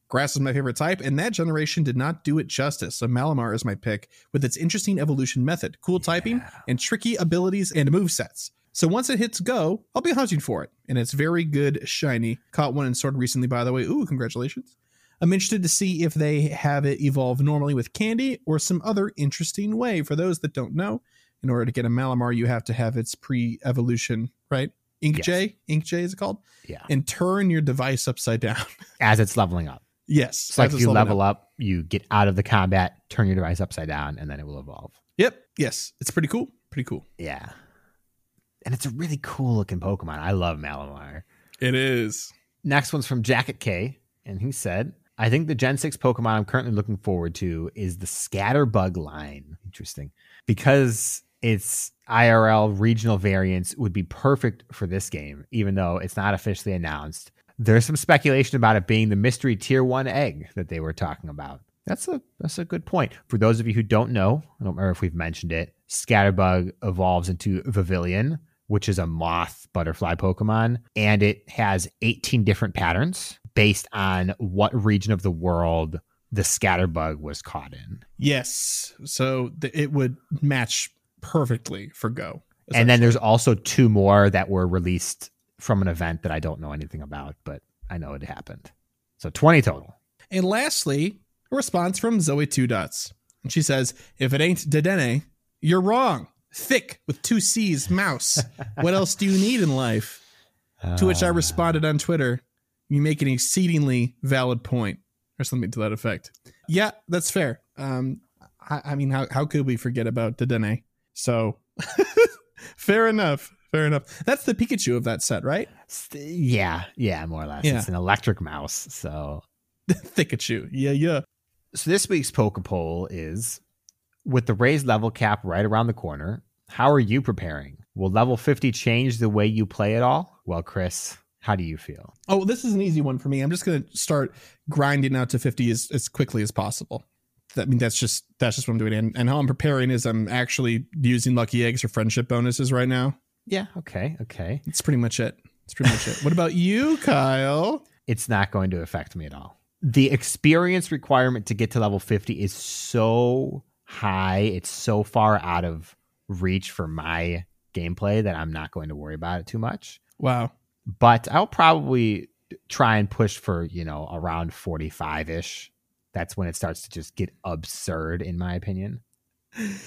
Grass is my favorite type, and that generation did not do it justice, so Malamar is my pick with its interesting evolution method, cool typing, and tricky abilities and movesets. So once it hits go, I'll be hunting for it, and it's very good shiny. Caught one in Sword recently, by the way. Ooh, congratulations. I'm interested to see if they have it evolve normally with candy or some other interesting way. For those that don't know, in order to get a Malamar, you have to have its pre-evolution, right? Ink Yes. J, Inkay is it called? Yeah. And turn your device upside down. As it's leveling up. yes. It's like as if you level up. you get out of the combat, turn your device upside down, and then it will evolve. Yep. Yes. It's pretty cool. Pretty cool. Yeah. And it's a really cool looking Pokemon. I love Malamar. It is. Next one's from Jacket K, and he said, I think the Gen 6 Pokemon I'm currently looking forward to is the Scatterbug line. Interesting. Because its IRL regional variants would be perfect for this game, even though it's not officially announced. There's some speculation about it being the mystery tier one egg that they were talking about. That's a that's a good point. For those of you who don't know, I don't remember if we've mentioned it. Scatterbug evolves into Vivillon, which is a moth butterfly Pokemon, and it has 18 different patterns based on what region of the world the scatterbug was caught in. Yes. So th- it would match perfectly for Go. And then there's also two more that were released from an event that I don't know anything about, but I know it happened. So 20 total. And lastly, a response from Zoe Two Dots. And she says, If it ain't Dedenne, you're wrong. Thick with two C's, mouse. what else do you need in life? to which I ah. responded on Twitter, You make an exceedingly valid point, or something to that effect. Yeah, that's fair. Um, I, I mean, how, how could we forget about the Dedenne? So, fair enough. Fair enough. That's the Pikachu of that set, right? Yeah, yeah, more or less. Yeah. It's an electric mouse. So Pikachu. Yeah, yeah. So this week's poke poll is with the raised level cap right around the corner, how are you preparing? Will level 50 change the way you play at all? Well, Chris, how do you feel? Oh, this is an easy one for me. I'm just going to start grinding out to 50 as, as quickly as possible. That, I mean, that's just that's just what I'm doing. And, and how I'm preparing is I'm actually using lucky eggs or friendship bonuses right now. Yeah, okay, okay. That's pretty much it. That's pretty much it. What about you, Kyle? It's not going to affect me at all. The experience requirement to get to level 50 is so high, it's so far out of reach for my gameplay that I'm not going to worry about it too much. Wow. But I'll probably try and push for, you know, around 45 ish. That's when it starts to just get absurd, in my opinion.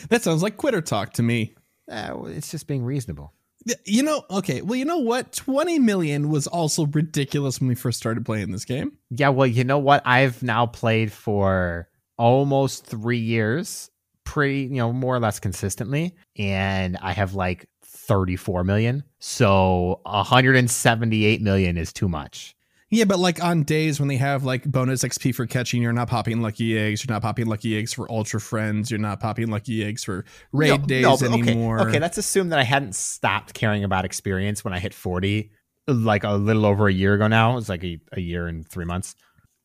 That sounds like quitter talk to me. Uh, it's just being reasonable. You know, okay. Well, you know what? 20 million was also ridiculous when we first started playing this game. Yeah, well, you know what? I've now played for almost three years, pretty, you know, more or less consistently. And I have like 34 million. So 178 million is too much. Yeah, but like on days when they have like bonus XP for catching, you're not popping lucky eggs. You're not popping lucky eggs for ultra friends. You're not popping lucky eggs for raid No, days no, okay, anymore. Okay, let's assume that I hadn't stopped caring about experience when I hit 40, like a little over a year ago now. It's like a, a year and three months.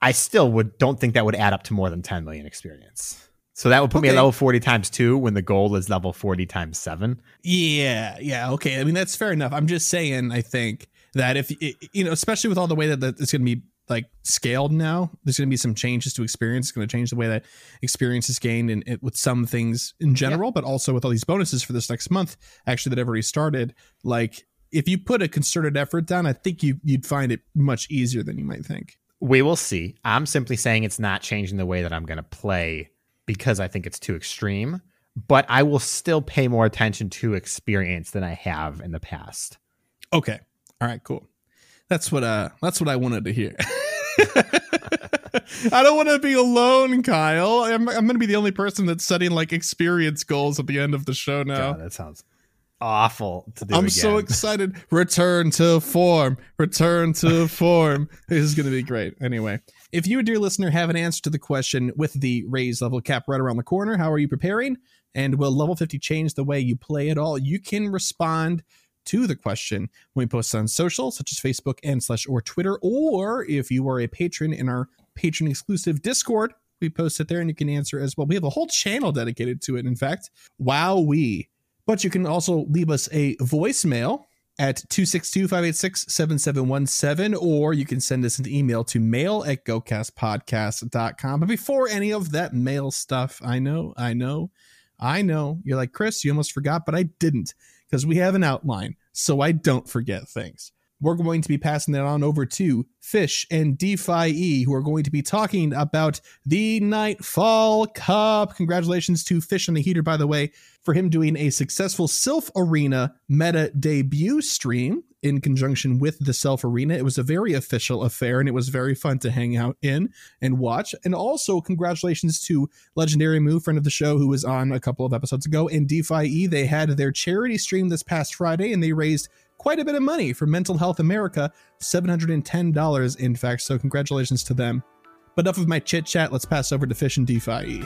I still would don't think that would add up to more than 10 million experience. So that would put me at level 40 times two when the goal is level 40 times seven. Yeah, yeah, okay. I mean, that's fair enough. I'm just saying, I think that if you know, especially with all the way that it's going to be like scaled now, there's going to be some changes to experience. It's going to change the way that experience is gained, and it, with some things in general, but also with all these bonuses for this next month, actually that have already started. Like, if you put a concerted effort down, I think you you'd find it much easier than you might think. We will see. I'm simply saying it's not changing the way that I'm going to play because I think it's too extreme, but I will still pay more attention to experience than I have in the past. Okay. All right, cool. That's what uh that's what I wanted to hear. I don't want to be alone, Kyle. I'm I'm going to be the only person that's setting like experience goals at the end of the show now. God, that sounds awful to do. I'm again. so excited. Return to form. Return to form. This is going to be great. Anyway, if you, dear listener, have an answer to the question with the raised level cap right around the corner, how are you preparing? And will level 50 change the way you play at all? You can respond to the question when we post on social, such as Facebook and slash or Twitter, or if you are a patron in our patron exclusive Discord, we post it there and you can answer as well. We have a whole channel dedicated to it, in fact. Wow, we. But you can also leave us a voicemail at 262-586-7717, or you can send us an email to mail at gocastpodcast.com. But before any of that mail stuff, I know, I know, I know. You're like, Chris, you almost forgot, but I didn't, because we have an outline, so I don't forget things. We're going to be passing that on over to Fish and DPhiE, who are going to be talking about the Nightfall Cup. Congratulations to Fish on the Heater, by the way, for him doing a successful Silph Arena meta debut stream in conjunction with the Silph Arena. It was a very official affair and it was very fun to hang out in and watch. And also, congratulations to Legendary Moo, friend of the show, who was on a couple of episodes ago. And DPhiE, they had their charity stream this past Friday and they raised quite a bit of money for Mental Health America $710, in fact. So, congratulations to them. But enough of my chit chat. Let's pass over to Fish and DPhiE.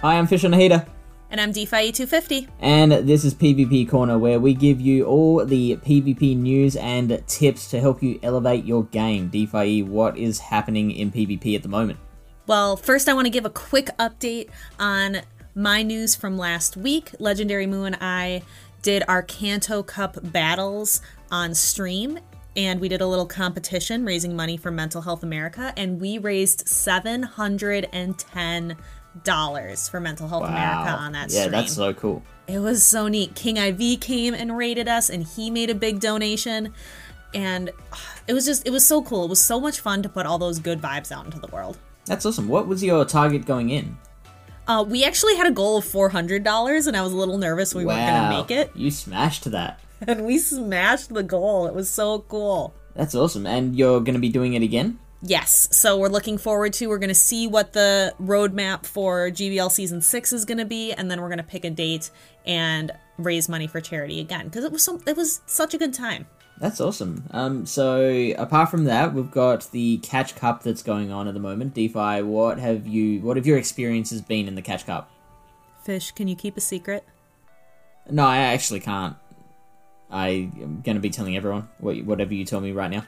Hi, I'm Fish on the Heater, And I'm DPhiE 250. and this is PvP Corner, where we give you all the PvP news and tips to help you elevate your game. DPhiE, what is happening in PvP at the moment? Well, first, I want to give a quick update on my news from last week. Legendary Moo and I did our Kanto Cup battles on stream and we did a little competition raising money for Mental Health America and we raised $710 for Mental Health America on that stream. yeah, that's so cool. It was so neat. King IV came and rated us, and he made a big donation. And it was just, it was so cool. It was so much fun to put all those good vibes out into the world. That's awesome. What was your target going in? Uh, we actually had a goal of $400, and I was a little nervous we weren't going to make it. You smashed that. And we smashed the goal. It was so cool. That's awesome. And you're going to be doing it again? Yes, so we're looking forward to. We're going to see what the roadmap for GBL season six is going to be, and then we're going to pick a date and raise money for charity again because it was so it was such a good time. That's awesome. Um, so apart from that, we've got the Catch Cup that's going on at the moment. DPhiE, what have you? What have your experiences been in the Catch Cup? Fish, can you keep a secret? No, I actually can't. I am going to be telling everyone what, whatever you tell me right now.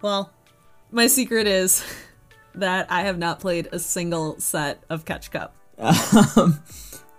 Well, my secret is that I have not played a single set of Catch Cup. Um,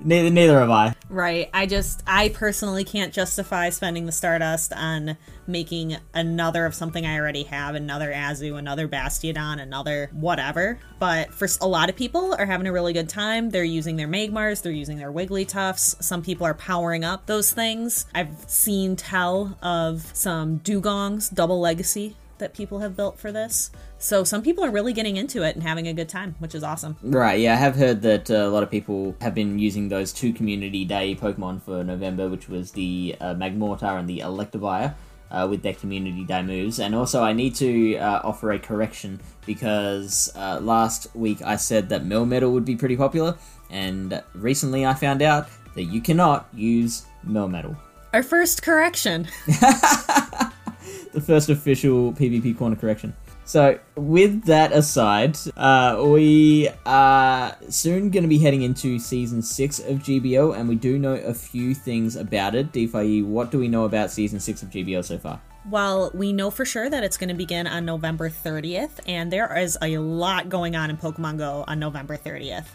neither, neither have I. Right. I just, I personally can't justify spending the Stardust on making another of something I already have another Azu, another Bastiodon, another whatever. But for a lot of people are having a really good time. They're using their Magmars, they're using their Wigglytuffs. Some people are powering up those things. I've seen tell of some Dewgongs, double legacy that people have built for this. So some people are really getting into it and having a good time, which is awesome. Right, yeah, I have heard that uh, a lot of people have been using those two Community Day Pokemon for November, which was the uh, Magmortar and the Electivire. Uh, with their community day moves, and also I need to uh, offer a correction because uh, last week I said that Melmetal would be pretty popular, and recently I found out that you cannot use Melmetal. Our first correction. the first official PvP corner correction. So, with that aside, uh, we are soon going to be heading into season six of GBO, and we do know a few things about it. DPhiE, what do we know about season six of GBO so far? Well, we know for sure that it's going to begin on November 30th, and there is a lot going on in Pokemon Go on November 30th.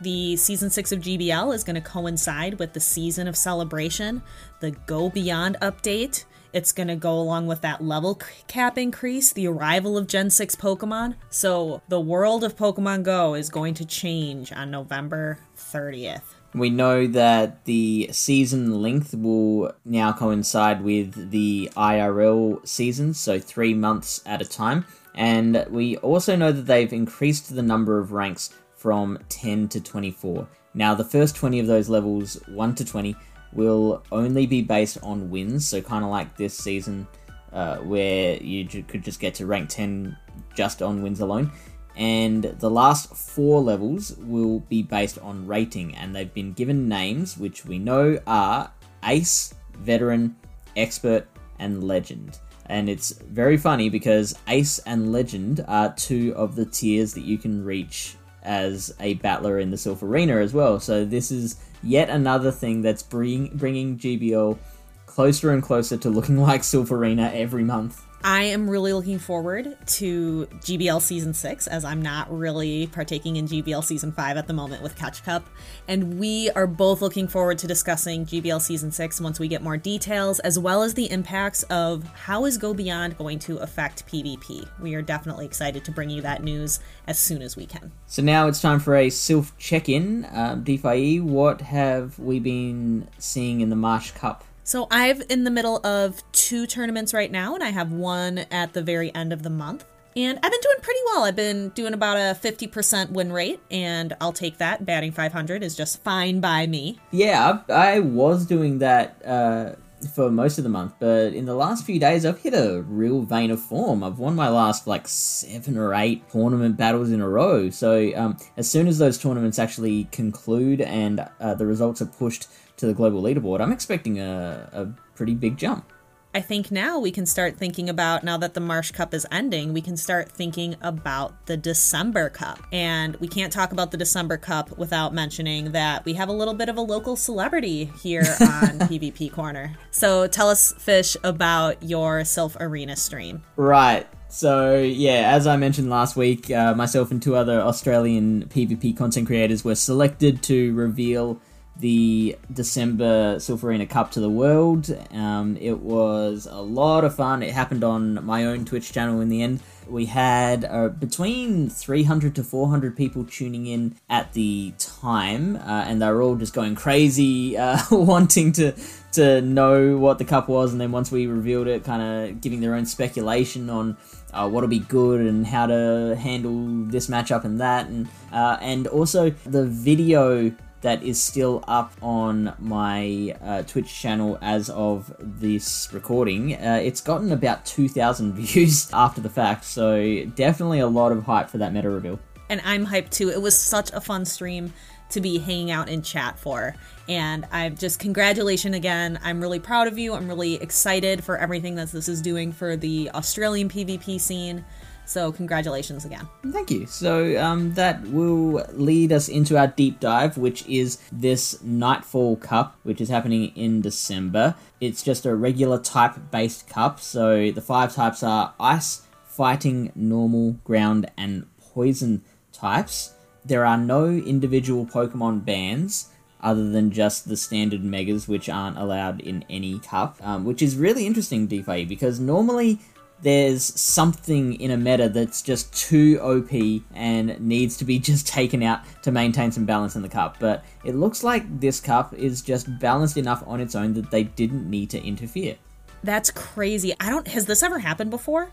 The season 6 of GBL is going to coincide with the season of celebration, the Go Beyond update. It's going to go along with that level cap increase, the arrival of Gen 6 Pokemon. So, the world of Pokemon Go is going to change on November 30th. We know that the season length will now coincide with the IRL season, so three months at a time. And we also know that they've increased the number of ranks from 10 to 24. Now, the first 20 of those levels, 1 to 20, will only be based on wins, so kind of like this season uh, where you could just get to rank 10 just on wins alone. And the last four levels will be based on rating, and they've been given names which we know are Ace, Veteran, Expert, and Legend. And it's very funny because Ace and Legend are two of the tiers that you can reach as a battler in the Silph Arena as well. So this is yet another thing that's bring, bringing GBL closer and closer to looking like Silph Arena every month. I am really looking forward to GBL Season 6 as I'm not really partaking in GBL Season 5 at the moment with Catch Cup. And we are both looking forward to discussing GBL Season 6 once we get more details, as well as the impacts of how is Go Beyond going to affect PvP. We are definitely excited to bring you that news as soon as we can. So now it's time for a Silph check-in. Um, DPhiE, what have we been seeing in the Marsh Cup? So I've in the middle of two tournaments right now, and I have one at the very end of the month. And I've been doing pretty well. I've been doing about a 50% win rate, and I'll take that. Batting 500 is just fine by me. Yeah, I, was doing that uh, for most of the month, but in the last few days, I've hit a real vein of form. I've won my last like seven or eight tournament battles in a row. So um, as soon as those tournaments actually conclude and uh, the results are pushed to the global leaderboard, I'm expecting a, a pretty big jump. I think now we can start thinking about, now that the Marsh Cup is ending, we can start thinking about the December Cup. And we can't talk about the December Cup without mentioning that we have a little bit of a local celebrity here on PvP Corner. So tell us, Fish, about your Silph Arena stream. Right. So, yeah, as I mentioned last week, uh, myself and two other Australian PvP content creators were selected to reveal the December Silph Arena Cup to the world. Um, it was a lot of fun. It happened on my own Twitch channel in the end. We had uh, between 300 to 400 people tuning in at the time, uh, and they were all just going crazy, uh, wanting to to know what the cup was. And then once we revealed it, kind of giving their own speculation on uh, what'll be good and how to handle this matchup and that, and uh, and also the video that is still up on my uh, Twitch channel as of this recording. Uh, it's gotten about 2,000 views after the fact, so definitely a lot of hype for that meta reveal. And I'm hyped too. It was such a fun stream to be hanging out in chat for. And I'm just congratulations again. I'm really proud of you. I'm really excited for everything that this is doing for the Australian PvP scene. So, congratulations again. Thank you. So, um, that will lead us into our deep dive, which is this Nightfall Cup, which is happening in December. It's just a regular type based cup. So, the five types are ice, fighting, normal, ground, and poison types. There are no individual Pokemon bans other than just the standard megas, which aren't allowed in any cup, um, which is really interesting, DPhiE, because normally there's something in a meta that's just too OP and needs to be just taken out to maintain some balance in the cup. But it looks like this cup is just balanced enough on its own that they didn't need to interfere. That's crazy. I don't. Has this ever happened before?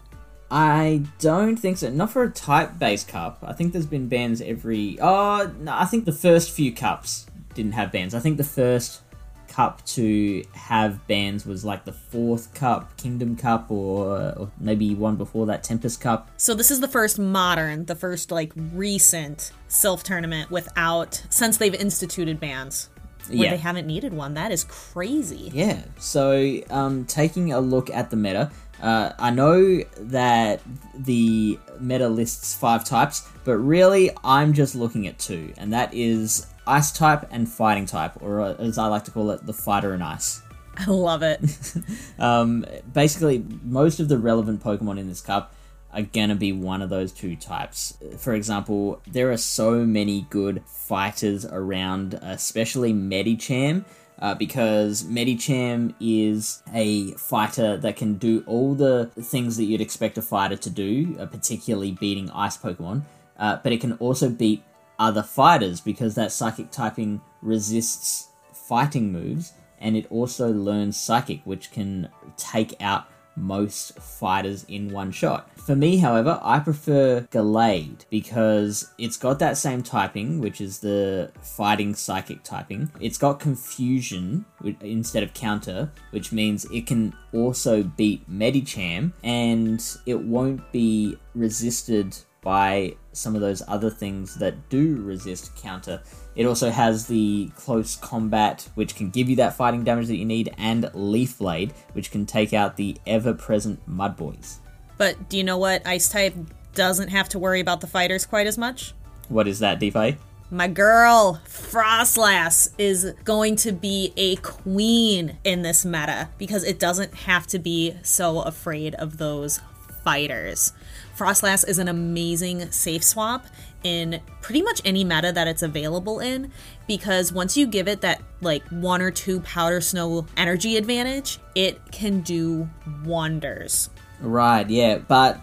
I don't think so. Not for a type based cup. I think there's been bans every. Oh, no, I think the first few cups didn't have bans. I think the first cup to have bans was like the fourth cup, Kingdom Cup, or, or maybe one before that, Tempest Cup. So this is the first modern, the first like recent Silph tournament without since they've instituted bans. Where Yeah. they haven't needed one. That is crazy. Yeah, so um, taking a look at the meta, uh, I know that the meta lists five types, but really I'm just looking at two, and that is ice type and fighting type, or uh, as I like to call it, the fighter and ice. I love it. Um, basically, most of the relevant Pokemon in this cup are gonna be one of those two types. For example, there are so many good fighters around, especially Medicham. Uh, because Medicham is a fighter that can do all the things that you'd expect a fighter to do, uh, particularly beating ice Pokemon, uh, but it can also beat other fighters because that psychic typing resists fighting moves and it also learns psychic which can take out most fighters in one shot. For me, however, I prefer Gallade because it's got that same typing, which is the fighting psychic typing. It's got confusion instead of counter, which means it can also beat Medicham and it won't be resisted by some of those other things that do resist counter. It also has the close combat, which can give you that fighting damage that you need, and Leaf Blade, which can take out the ever present Mud Boys. but do you know what? Ice type doesn't have to worry about the fighters quite as much. What is that, DPhiE? My girl, Froslass, is going to be a queen in this meta because it doesn't have to be so afraid of those fighters. Froslass is an amazing safe swap in pretty much any meta that it's available in because once you give it that like one or two powder snow energy advantage, it can do wonders. Right, yeah, but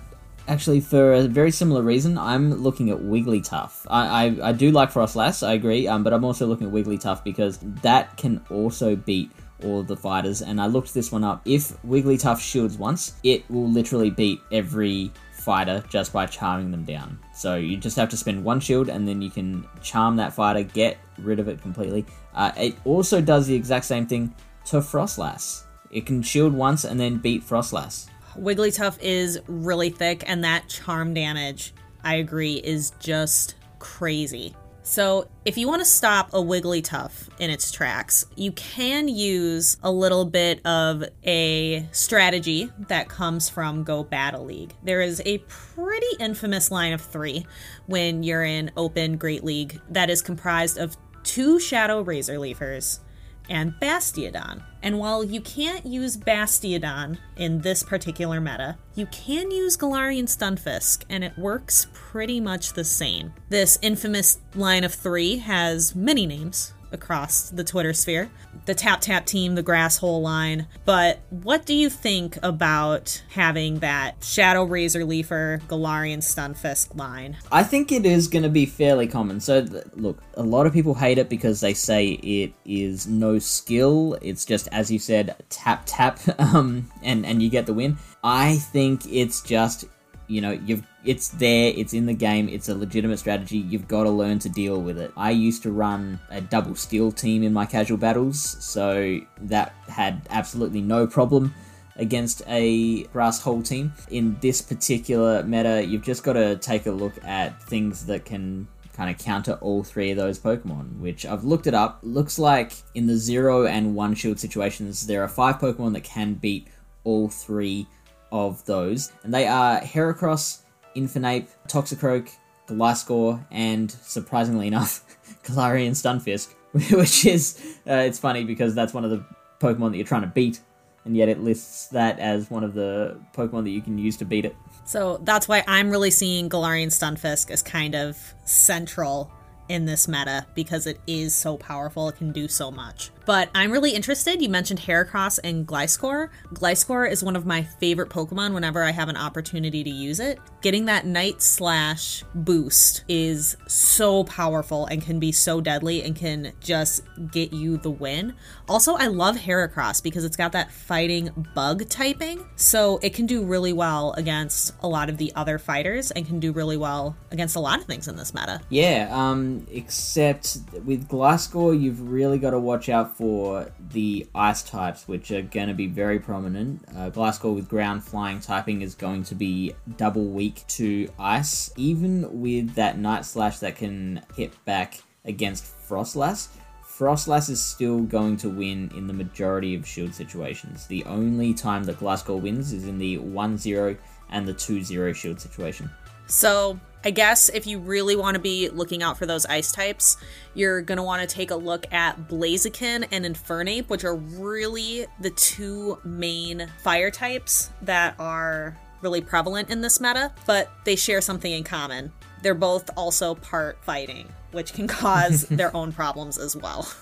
actually, for a very similar reason, I'm looking at Wigglytuff. I, I, I do like Froslass, I agree, um, but I'm also looking at Wigglytuff because that can also beat all of the fighters. And I looked this one up. If Wigglytuff shields once, it will literally beat every fighter just by charming them down. So you just have to spend one shield and then you can charm that fighter, get rid of it completely. Uh, it also does the exact same thing to Froslass. It can shield once and then beat Froslass. Wigglytuff is really thick, and that charm damage, I agree, is just crazy. So, if you want to stop a Wigglytuff in its tracks, you can use a little bit of a strategy that comes from Go Battle League. There is a pretty infamous line of three when you're in Open Great League that is comprised of two Shadow Razor Leafers, and Bastiodon. And while you can't use Bastiodon in this particular meta, you can use Galarian Stunfisk, and it works pretty much the same. This infamous line of three has many names, across the Twitter sphere. The Tap Tap team, the Grass Hole line. But what do you think about having that Shadow Razor Leafer, Galarian Stunfisk line? I think it is going to be fairly common. So, th- look, a lot of people hate it because they say it is no skill. It's just, as you said, tap tap, um, and and you get the win. I think it's just, you know, you've it's there, it's in the game, it's a legitimate strategy. You've got to learn to deal with it. I used to run a double steel team in my casual battles, so that had absolutely no problem against a grass hole team. In this particular meta, you've just got to take a look at things that can kind of counter all three of those Pokemon, which I've looked it up. Looks like in the zero and one shield situations, there are five Pokemon that can beat all three of those, and they are Heracross, Infernape, Toxicroak, Gliscor, and surprisingly enough, Galarian Stunfisk, which is uh, it's funny because that's one of the Pokemon that you're trying to beat, and yet it lists that as one of the Pokemon that you can use to beat it. So that's why I'm really seeing Galarian Stunfisk as kind of central in this meta because it is so powerful. It can do so much. But I'm really interested. You mentioned Heracross and Gliscor. Gliscor is one of my favorite Pokemon whenever I have an opportunity to use it. Getting that Night Slash boost is so powerful and can be so deadly and can just get you the win. Also, I love Heracross because it's got that fighting bug typing, so it can do really well against a lot of the other fighters and can do really well against a lot of things in this meta. Yeah, um, except with Gliscor, you've really got to watch out for the ice types, which are going to be very prominent. Uh, Gliscor with ground flying typing is going to be double weak to ice, even with that Night Slash that can hit back against Froslass. Froslass is still going to win in the majority of shield situations. The only time that Gliscor wins is in the 1 0 and the 2 0 shield situation. So, I guess if you really want to be looking out for those ice types, you're going to want to take a look at Blaziken and Infernape, which are really the two main fire types that are really prevalent in this meta, but they share something in common. They're both also part fighting, which can cause their own problems as well.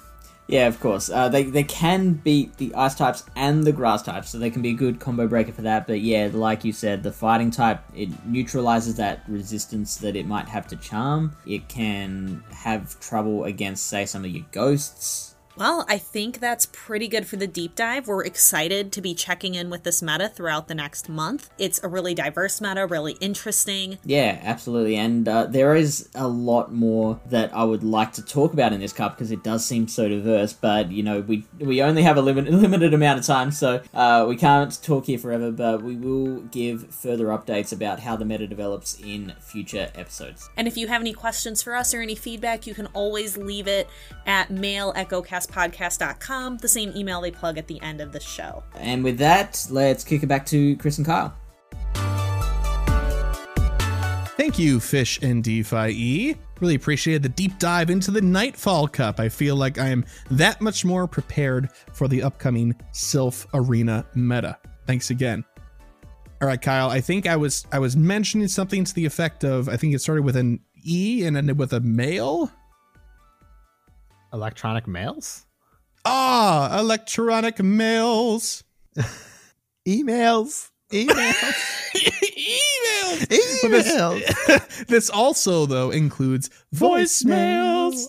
Yeah, of course. Uh, they they can beat the ice types and the grass types, so they can be a good combo breaker for that. But yeah, like you said, the fighting type it neutralizes that resistance that it might have to charm. It can have trouble against, say, some of your ghosts. Well, I think that's pretty good for the deep dive. We're excited to be checking in with this meta throughout the next month. It's a really diverse meta, really interesting. Yeah, absolutely. And uh, there is a lot more that I would like to talk about in this cup because it does seem so diverse. But you know, we we only have a limit, limited amount of time, so uh, we can't talk here forever. But we will give further updates about how the meta develops in future episodes. And if you have any questions for us or any feedback, you can always leave it at mail at gocastpodcast.com, the same email they plug at the end of the show. And with that, let's kick it back to Chris and Kyle. Thank you, Fish and DPhiE. Really appreciated the deep dive into the Nightfall Cup. I feel like I am that much more prepared for the upcoming Silph Arena meta. Thanks again. All right, Kyle. I think I was I was mentioning something to the effect of I think it started with an E and ended with a male. Electronic mails? Ah, electronic mails. Emails. Emails. Emails. Emails. This, this also though includes voicemails.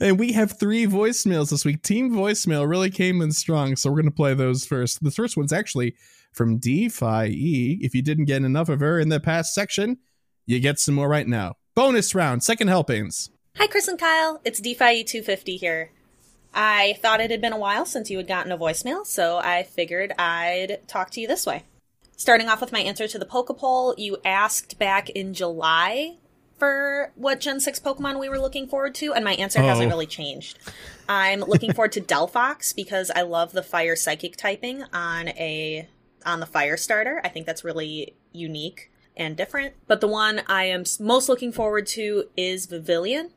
and we have three voicemails this week. Team voicemail really came in strong, so we're going to play those first. The first one's actually from DPhiE. If you didn't get enough of her in the past section, you get some more right now. Bonus round, second helpings. Hi, Chris and Kyle. It's DPhiE250 here. I thought it had been a while since you had gotten a voicemail, so I figured I'd talk to you this way. Starting off with my answer to the Poke Poll, you asked back in July for what Gen 6 Pokemon we were looking forward to, and my answer Oh. hasn't really changed. I'm looking forward to Delphox because I love the fire psychic typing on a on the fire starter. I think that's really unique and different. But the one I am most looking forward to is Vivillon.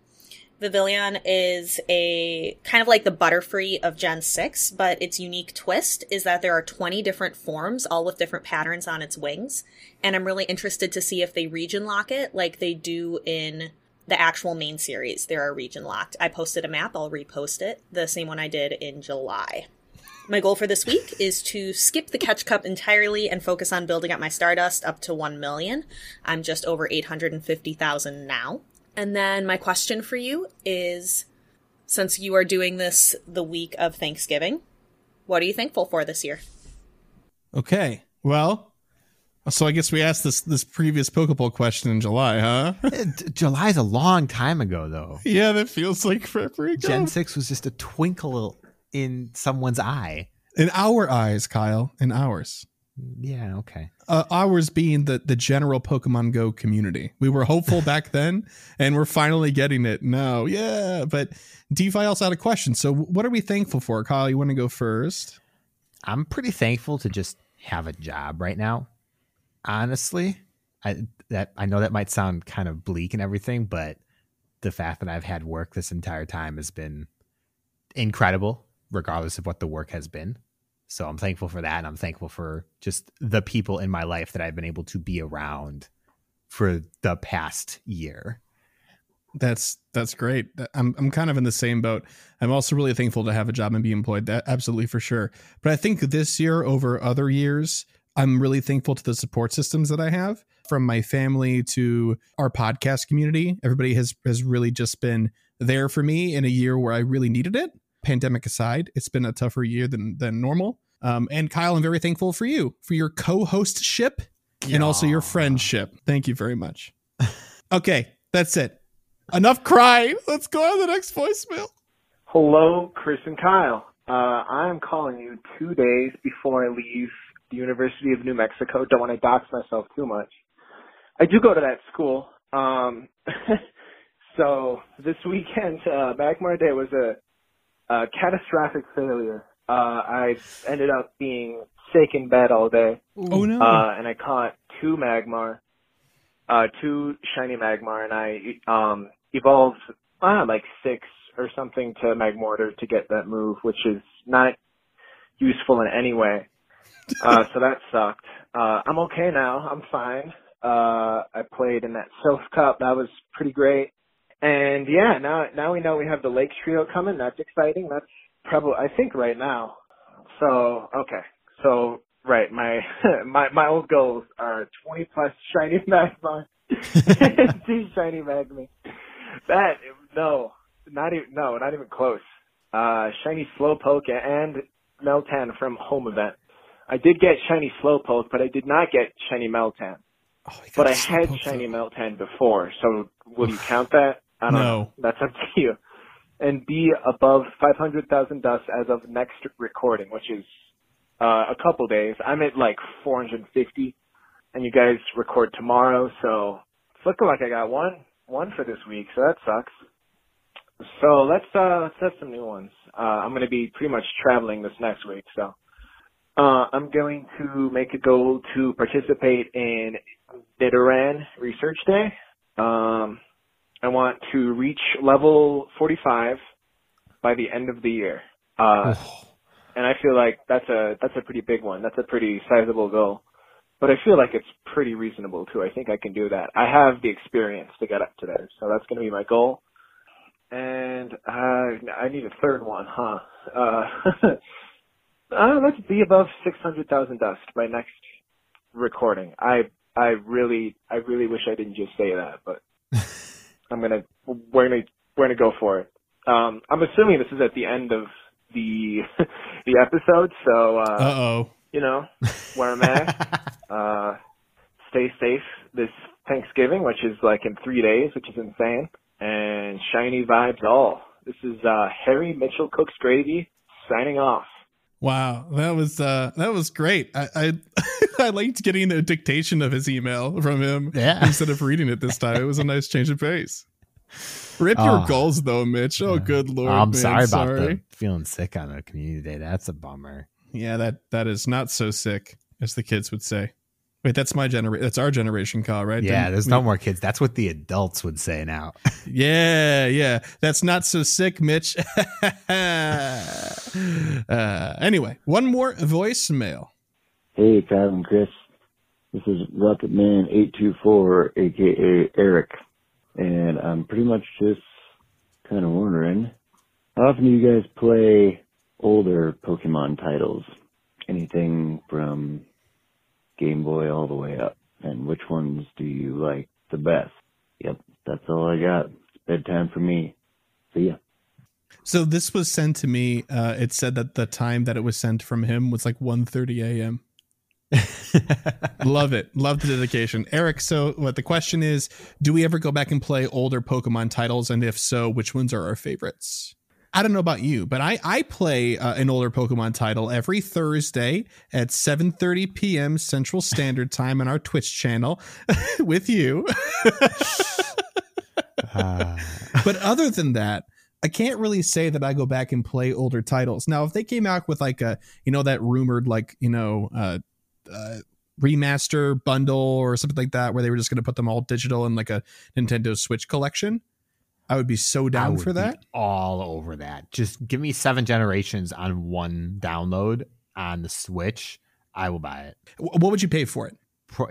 Vivillon is a kind of like the Butterfree of Gen 6, but its unique twist is that there are 20 different forms, all with different patterns on its wings. And I'm really interested to see if they region lock it like they do in the actual main series, there are region locked. I posted a map, I'll repost it, the same one I did in July. My goal for this week is to skip the catch cup entirely and focus on building up my Stardust up to 1 million. I'm just over 850,000 now. And then my question for you is since you are doing this the week of Thanksgiving, what are you thankful for this year? Okay. Well, so I guess we asked this this previous Pokeball question in July, huh? Eh, July's a long time ago, though. yeah, that feels like forever ago. Gen six was just a twinkle in someone's eye. In our eyes, Kyle. In ours. Yeah. Okay. Uh, ours being the the general Pokemon Go community. We were hopeful back then, and we're finally getting it now. Yeah, but DPhiE also had a question. So, what are we thankful for, Kyle? You want to go first? I'm pretty thankful to just have a job right now. Honestly, I that I know that might sound kind of bleak and everything, but the fact that I've had work this entire time has been incredible, regardless of what the work has been. So I'm thankful for that, and I'm thankful for just the people in my life that I've been able to be around for the past year. That's that's great. I'm I'm kind of in the same boat. I'm also really thankful to have a job and be employed. That absolutely for sure. But I think this year over other years, I'm really thankful to the support systems that I have from my family to our podcast community. Everybody has has really just been there for me in a year where I really needed it. Pandemic aside, it's been a tougher year than than normal. Um, and Kyle, I'm very thankful for you for your co-hostship and also your friendship. Thank you very much. okay, that's it. Enough crying. Let's go on to the next voicemail. Hello, Chris and Kyle. Uh, I'm calling you two days before I leave the University of New Mexico. Don't want to dox myself too much. I do go to that school. Um, so this weekend, uh, Magmar Day was a, a catastrophic failure. Uh, I ended up being sick in bed all day. Oh no! Uh, and I caught two Magmar, uh, two shiny Magmar, and I um evolved uh, like six or something to Magmortar to get that move, which is not useful in any way. Uh, so that sucked. Uh, I'm okay now. I'm fine. Uh, I played in that Silph Cup. That was pretty great. And yeah, now now we know we have the Lake Trio coming. That's exciting. That's probably I think right now. So okay. So right, my my my old goals are 20 plus shiny Magmar, two shiny Magmar. That no, not even no, not even close. Uh, shiny Slowpoke and Meltan from home event. I did get shiny Slowpoke, but I did not get shiny Meltan. Oh, but I had shiny Meltan before, so will you count that? I don't No. know. That's up to you. And be above 500,000 dust as of next recording, which is uh, a couple days. I'm at like 450, and you guys record tomorrow, so it's looking like I got one one for this week, so that sucks. So let's uh let's set some new ones. Uh I'm gonna be pretty much traveling this next week, so uh I'm going to make a goal to participate in Nidoran Research Day. Um I want to reach level forty five by the end of the year. Uh and I feel like that's a that's a pretty big one. That's a pretty sizable goal but I feel like it's pretty reasonable too. I think I can do that. I have the experience to get up to there, so that's going to be my goal. And uh, I need a third one, huh? Uh, uh, let's be above six hundred thousand dust by next recording. I I really I really wish I didn't just say that, but I'm gonna we're gonna we're gonna go for it. Um, I'm assuming this is at the end of the the episode, so uh, oh. you know, wear a mask, uh, stay safe this Thanksgiving, which is like in three days, which is insane, and shiny vibes all. This is, uh, Harry Mitchell Cook's Gravy signing off. Wow, that was uh that was great. I I, I liked getting the dictation of his email from him Yeah. instead of reading it this time. It was a nice change of pace. Rip your Oh. goals though, Mitch. Oh, good lord. I'm man, sorry about sorry. the feeling sick on a community day. That's a bummer. Yeah, that that is not so sick, as the kids would say. Wait, that's my generation. That's our generation, Kyle, right? Yeah, Didn't there's we- no more kids. That's what the adults would say now. Yeah, yeah. That's not so sick, Mitch. uh, anyway, one more voicemail. Hey, Kyle and Chris. This is Rocket Man 824, aka Eric. and I'm pretty much just kind of wondering how often do you guys play older Pokemon titles? Anything from Game Boy all the way up, and which ones do you like the best? Yep, that's all I got. It's bedtime for me. See ya. So this was sent to me. Uh, it said that the time that it was sent from him was like 1.30 a.m. Love it. Love the dedication. Eric, so what the question is, do we ever go back and play older Pokemon titles? And if so, which ones are our favorites? I don't know about you, but I I play uh, an older Pokemon title every Thursday at 7:30 p.m. Central Standard Time on our Twitch channel with you. Uh, but other than that, I can't really say that I go back and play older titles. Now, if they came out with like a, you know, that rumored like, you know, uh, uh remaster bundle or something like that, where they were just going to put them all digital in like a Nintendo Switch collection, I would be so I down would for be that. all over that. Just give me seven generations on one download on the Switch. I will buy it. What would you pay for it?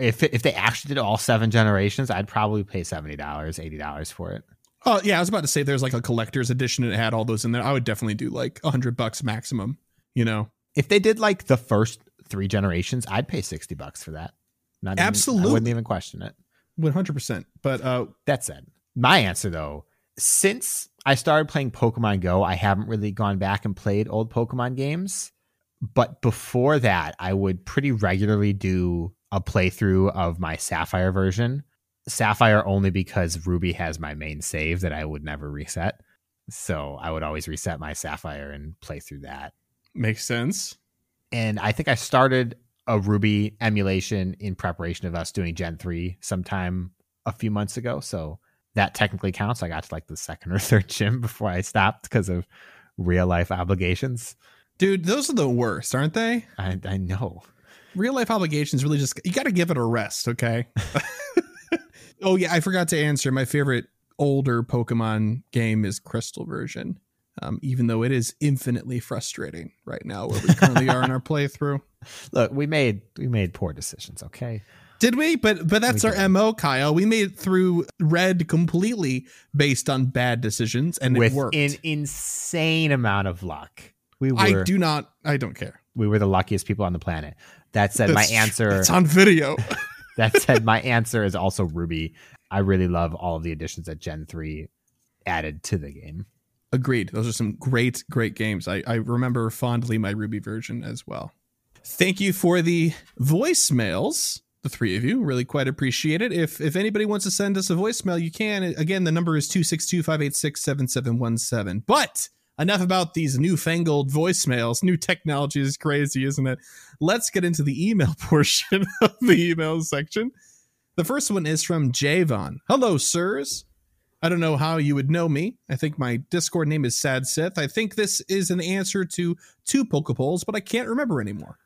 If if they actually did all seven generations, I'd probably pay seventy dollars, eighty dollars for it. Oh yeah, I was about to say there's like a collector's edition and it had all those in there. I would definitely do like a hundred bucks maximum. You know, If they did like the first three generations, I'd pay sixty bucks for that. Not even- I wouldn't even question it. one hundred percent. But uh, That said, my answer though, since I started playing Pokemon Go, I haven't really gone back and played old Pokemon games. But before that, I would pretty regularly do a playthrough of my Sapphire version. Sapphire only because Ruby has my main save that I would never reset. So I would always reset my Sapphire and play through that. makes sense. And I think I started a Ruby emulation in preparation of us doing Gen 3 sometime a few months ago. So that technically counts. I got to like the second or third gym before I stopped because of real life obligations. Dude, those are the worst, aren't they? I, I know. Real life obligations really just you got to give it a rest, okay? oh yeah, I forgot to answer. My favorite older Pokemon game is Crystal version. Um, even though it is infinitely frustrating right now where we currently are in our playthrough. Look, we made we made poor decisions. Okay, Did we? But but that's We our did. mo, Kyle. We made it through red completely based on bad decisions, and with it worked. an insane amount of luck. We were I do not. I don't care. we were the luckiest people on the planet. That said, my answer It's on video. that said, my answer is also Ruby. I really love all of the additions that Gen 3 added to the game. Agreed. Those are some great, great games. I, I remember fondly my Ruby version as well. Thank you for the voicemails, the three of you. Really quite appreciate it. If if anybody wants to send us a voicemail, you can. Again, the number is 262-586-7717. But enough about these newfangled voicemails. New technology is crazy, isn't it? Let's get into the email portion of the email section. The first one is from Javon. Hello, sirs. I don't know how you would know me. I think my Discord name is Sad Sith. I think this is an answer to two Poke Polls, but I can't remember anymore.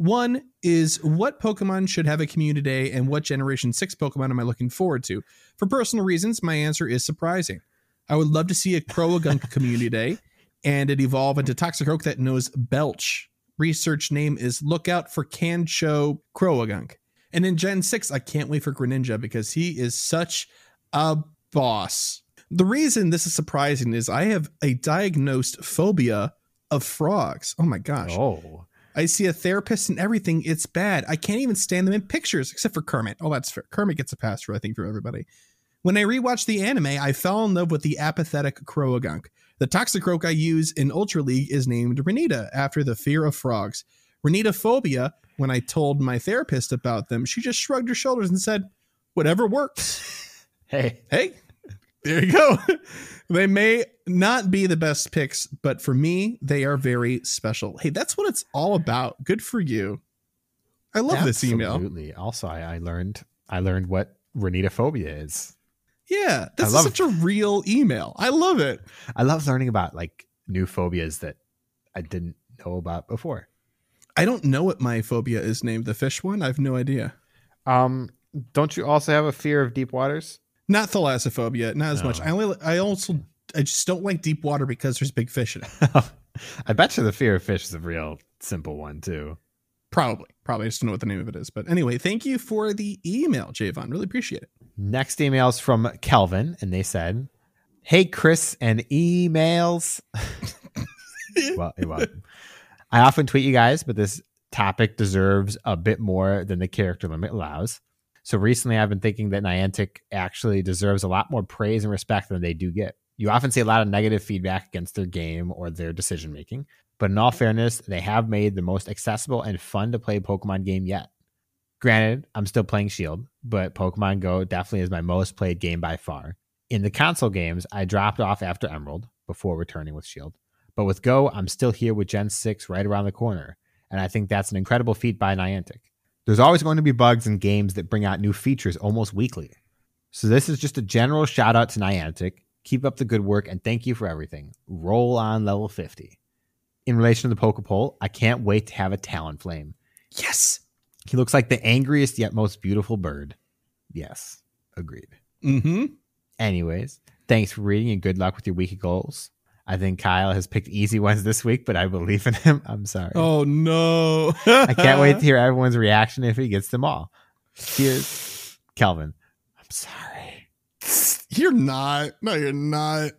One is what Pokemon should have a community day and what Generation 6 Pokemon am I looking forward to? For personal reasons, my answer is surprising. I would love to see a Croagunk community day and it evolve into Toxicroak that knows Belch. Research name is Lookout for Kancho Croagunk. And in Gen 6, I can't wait for Greninja because he is such a boss. The reason this is surprising is I have a diagnosed phobia of frogs. Oh my gosh. Oh, I see a therapist and everything. It's bad. I can't even stand them in pictures, except for Kermit. Oh, that's fair. Kermit gets a pass for I think from everybody. When I rewatched the anime, I fell in love with the apathetic Croagunk. The Toxicroak I use in Ultra League is named Renita after the fear of frogs. Renita phobia, when I told my therapist about them, she just shrugged her shoulders and said, Whatever works. hey, hey, there you go. they may not be the best picks, but for me, they are very special. Hey, that's what it's all about. Good for you. I love this email. Absolutely. Also, I, I learned I learned what ranidaphobia is. Yeah, this is love- such a real email. I love it. I love learning about like new phobias that I didn't know about before. I don't know what my phobia is named. The fish one? I have no idea. Um, don't you also have a fear of deep waters? Not thalassophobia, not as No. much. I only I also I just don't like deep water because there's big fish in it. I bet you the fear of fish is a real simple one too. Probably. Probably. I just don't know what the name of it is. But anyway, thank you for the email, Javon. Really appreciate it. Next email is from Kelvin, and they said, Hey, Chris and emails. well, well, I often tweet you guys, but this topic deserves a bit more than the character limit allows. So recently, I've been thinking that Niantic actually deserves a lot more praise and respect than they do get. You often see a lot of negative feedback against their game or their decision making, but in all fairness, they have made the most accessible and fun to play Pokemon game yet. Granted, I'm still playing Shield, but Pokemon Go definitely is my most played game by far. In the console games, I dropped off after Emerald before returning with Shield. But with Go, I'm still here with Gen 6 right around the corner, and I think that's an incredible feat by Niantic. There's always going to be bugs in games that bring out new features almost weekly. So this is just a general shout out to Niantic. Keep up the good work and thank you for everything. Roll on level 50. In relation to the Poke Poll, I can't wait to have a Talonflame. Yes. He looks like the angriest yet most beautiful bird. Yes, agreed. Mm-hmm. Anyways, thanks for reading and good luck with your weekly goals. I think Kyle has picked easy ones this week, but I believe in him. I'm sorry. Oh no. I can't wait to hear everyone's reaction if he gets them all. Cheers, Kelvin. I'm sorry. You're not. No, you're not.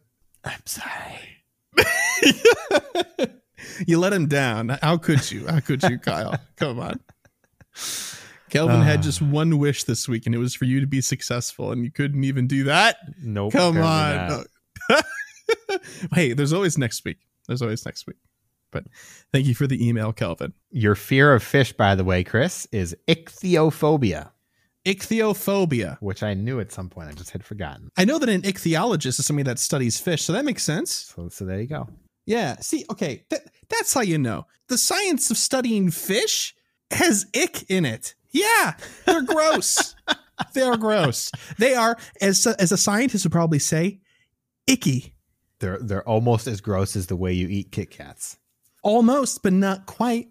I'm sorry. you let him down. How could you? How could you, Kyle? Come on. Kelvin had uh. just one wish this week, and it was for you to be successful, and you couldn't even do that. Nope. Come on. hey, there's always next week. There's always next week. But thank you for the email, Kelvin. Your fear of fish, by the way, Chris, is ichthyophobia, Ichthyophobia. which I knew at some point. I just had forgotten. I know that an ichthyologist is somebody that studies fish, so that makes sense. So, so there you go. Yeah. See, okay, that, that's how you know. The science of studying fish has ick in it. Yeah, they're gross. they're gross. They are, as as a scientist would probably say, icky. They're they're almost as gross as the way you eat Kit Kats. Almost, but not quite.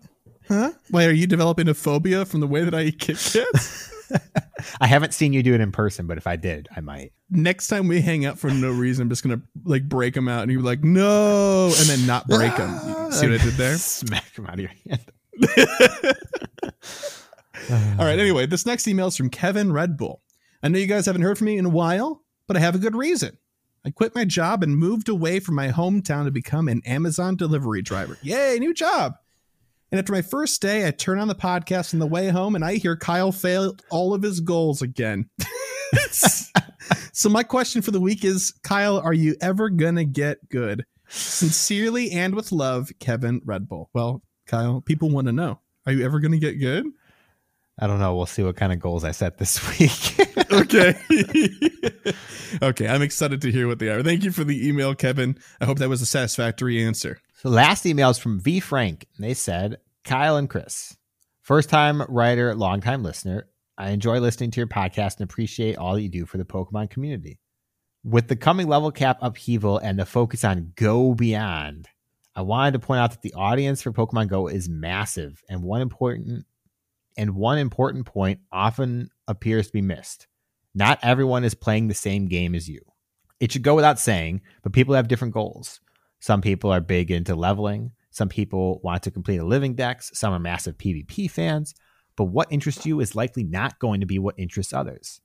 Huh? Why are you developing a phobia from the way that I eat Kit Kats? I haven't seen you do it in person, but if I did, I might. Next time we hang out for no reason, I'm just gonna like break them out, and you're like, no, and then not break them. See what I did there? Smack them out of your hand. All right. Anyway, this next email is from Kevin Red Bull. I know you guys haven't heard from me in a while, but I have a good reason. I quit my job and moved away from my hometown to become an Amazon delivery driver. Yay, new job. And after my first day, I turn on the podcast on the way home and I hear Kyle failed all of his goals again. so, my question for the week is Kyle, are you ever going to get good? Sincerely and with love, Kevin Red Bull. Well, Kyle, people want to know are you ever going to get good? I don't know. We'll see what kind of goals I set this week. okay. okay. I'm excited to hear what they are. Thank you for the email, Kevin. I hope that was a satisfactory answer. So last email is from V Frank. And they said, Kyle and Chris, first time writer, long time listener. I enjoy listening to your podcast and appreciate all that you do for the Pokemon community. With the coming level cap upheaval and the focus on Go Beyond, I wanted to point out that the audience for Pokemon Go is massive and one important and one important point often appears to be missed. Not everyone is playing the same game as you. It should go without saying, but people have different goals. Some people are big into leveling. Some people want to complete a living dex. Some are massive PvP fans. But what interests you is likely not going to be what interests others.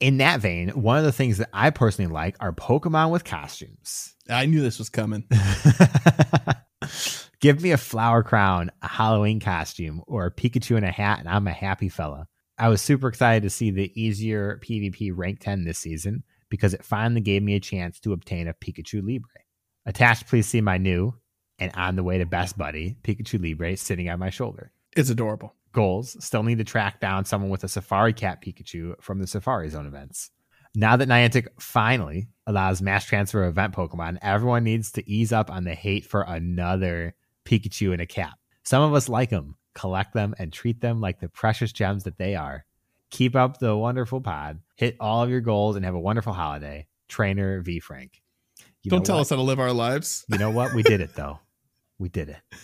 In that vein, one of the things that I personally like are Pokemon with costumes. I knew this was coming. Give me a flower crown, a Halloween costume, or a Pikachu in a hat, and I'm a happy fella. I was super excited to see the easier PvP rank 10 this season because it finally gave me a chance to obtain a Pikachu Libre. Attached, please see my new and on the way to best buddy, Pikachu Libre, sitting on my shoulder. It's adorable. Goals still need to track down someone with a Safari Cat Pikachu from the Safari Zone events. Now that Niantic finally allows mass transfer event Pokemon, everyone needs to ease up on the hate for another Pikachu in a cap. Some of us like them, collect them, and treat them like the precious gems that they are. Keep up the wonderful pod, hit all of your goals, and have a wonderful holiday. Trainer V Frank. You Don't tell what? us how to live our lives. You know what? We did it though. We did it.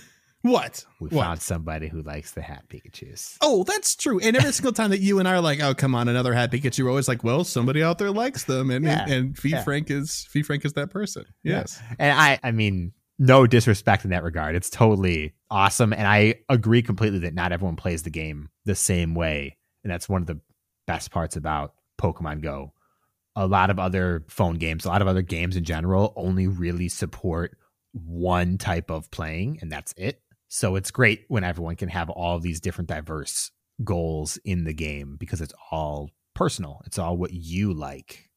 What? We What? found somebody who likes the hat Pikachu's. Oh, that's true. And every single time that you and I are like, "Oh, come on, another hat Pikachu," we're always like, "Well, somebody out there likes them," and Yeah. and V Yeah. Frank is V Frank is that person. Yes. And I, I mean, no disrespect in that regard. It's totally awesome. And I agree completely that not everyone plays the game the same way. And that's one of the best parts about Pokemon Go. A lot of other phone games, a lot of other games in general only really support one type of playing, and that's it. So it's great when everyone can have all these different diverse goals in the game because it's all personal. It's all what you like.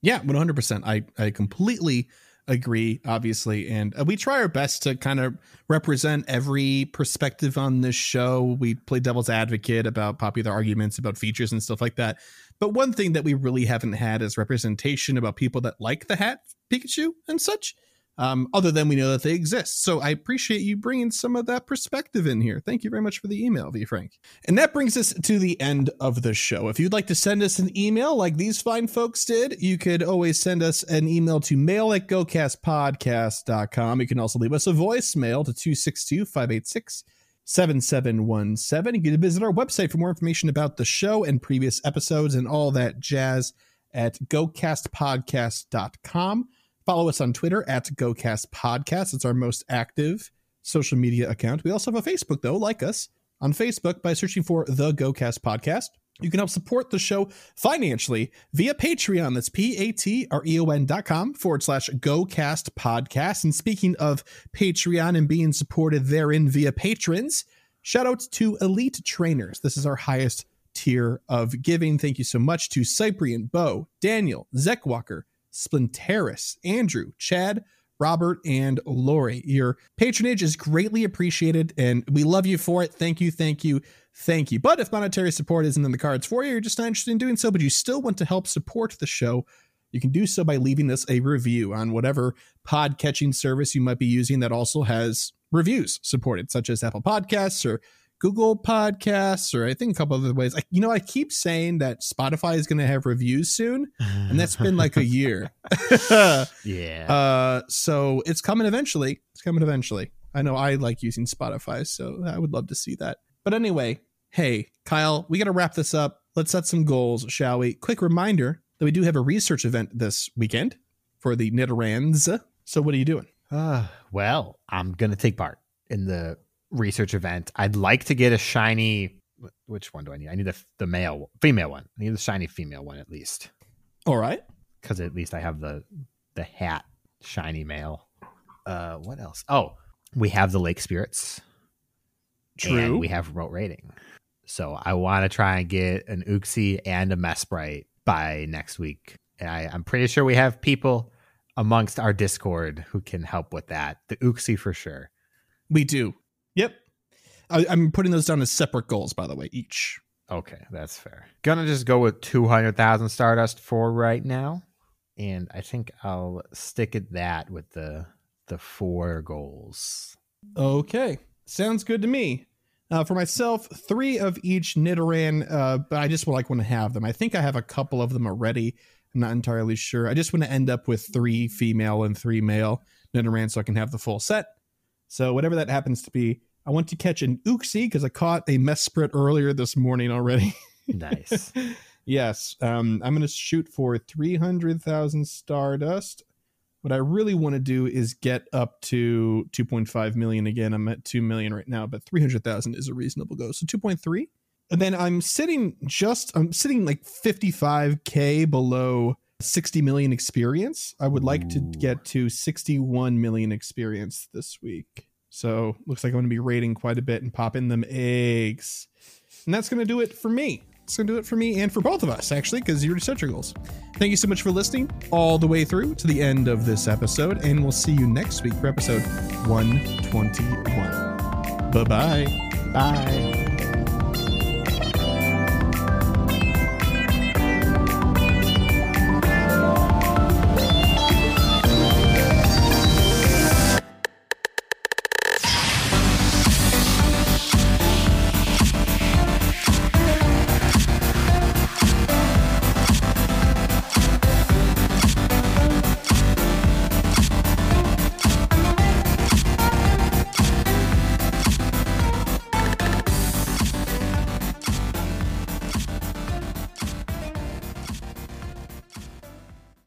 Yeah, 100%. I, I completely agree, obviously. And uh, we try our best to kind of represent every perspective on this show. We play devil's advocate about popular arguments, about features and stuff like that. But one thing that we really haven't had is representation about people that like the hat Pikachu and such um, other than we know that they exist. So I appreciate you bringing some of that perspective in here. Thank you very much for the email, V Frank. And that brings us to the end of the show. If you'd like to send us an email like these fine folks did, you could always send us an email to mail at gocastpodcast.com. You can also leave us a voicemail to 262 586 7717. You can visit our website for more information about the show and previous episodes and all that jazz at gocastpodcast.com. Follow us on Twitter at GoCast Podcast. It's our most active social media account. We also have a Facebook, though. Like us on Facebook by searching for the GoCast Podcast. You can help support the show financially via Patreon. That's P-A-T-R-E-O-N dot com forward slash GoCast Podcast. And speaking of Patreon and being supported therein via patrons, shout out to Elite Trainers. This is our highest tier of giving. Thank you so much to Cyprian, Bo, Daniel, Zek Walker, Splinteris, Andrew, Chad, Robert, and Lori. Your patronage is greatly appreciated, and we love you for it. Thank you, thank you, thank you. But if monetary support isn't in the cards for you, you're just not interested in doing so, but you still want to help support the show, you can do so by leaving us a review on whatever pod catching service you might be using that also has reviews supported, such as Apple Podcasts or Google Podcasts, or I think a couple other ways. Like, you know, I keep saying that Spotify is going to have reviews soon, and that's been like a year. Yeah. uh, so it's coming eventually. It's coming eventually. I know I like using Spotify, so I would love to see that. But anyway, hey, Kyle, we got to wrap this up. Let's set some goals, shall we? Quick reminder that we do have a research event this weekend for the Nidorans. So what are you doing? Uh, well, I'm going to take part in the research event. I'd like to get a shiny. Which one do I need? I need the the male, female one. I need the shiny female one at least, All right. because at least I have the the hat shiny male. Uh, what else? Oh, we have the lake spirits. True. And we have remote rating. So I want to try and get an Uxie and a Mesprite by next week. And I, I'm pretty sure we have people amongst our Discord who can help with that. The Uxie for sure. We do. Yep. I, I'm putting those down as separate goals, by the way, each. Okay, that's fair. Gonna just go with 200,000 Stardust for right now. And I think I'll stick at that with the the four goals. Okay. Sounds good to me. Uh, for myself, three of each Nidoran, uh, but I just would like want to have them. I think I have a couple of them already. I'm not entirely sure. I just want to end up with three female and three male Nidoran so I can have the full set. So whatever that happens to be, I want to catch an Uxie because I caught a Mesprite earlier this morning already. Nice. yes, um, I'm going to shoot for 300,000 Stardust. What I really want to do is get up to 2.5 million again. I'm at 2 million right now, but 300,000 is a reasonable goal. So 2.3. And then I'm sitting just, I'm sitting like 55K below 60 million experience. I would like to get to 61 million experience this week. So looks like I'm going to be rating quite a bit and popping them eggs. And that's going to do it for me. It's going to do it for me and for both of us, actually, because you already set your goals. Thank you so much for listening all the way through to the end of this episode. And we'll see you next week for episode 121. Bye bye. Bye.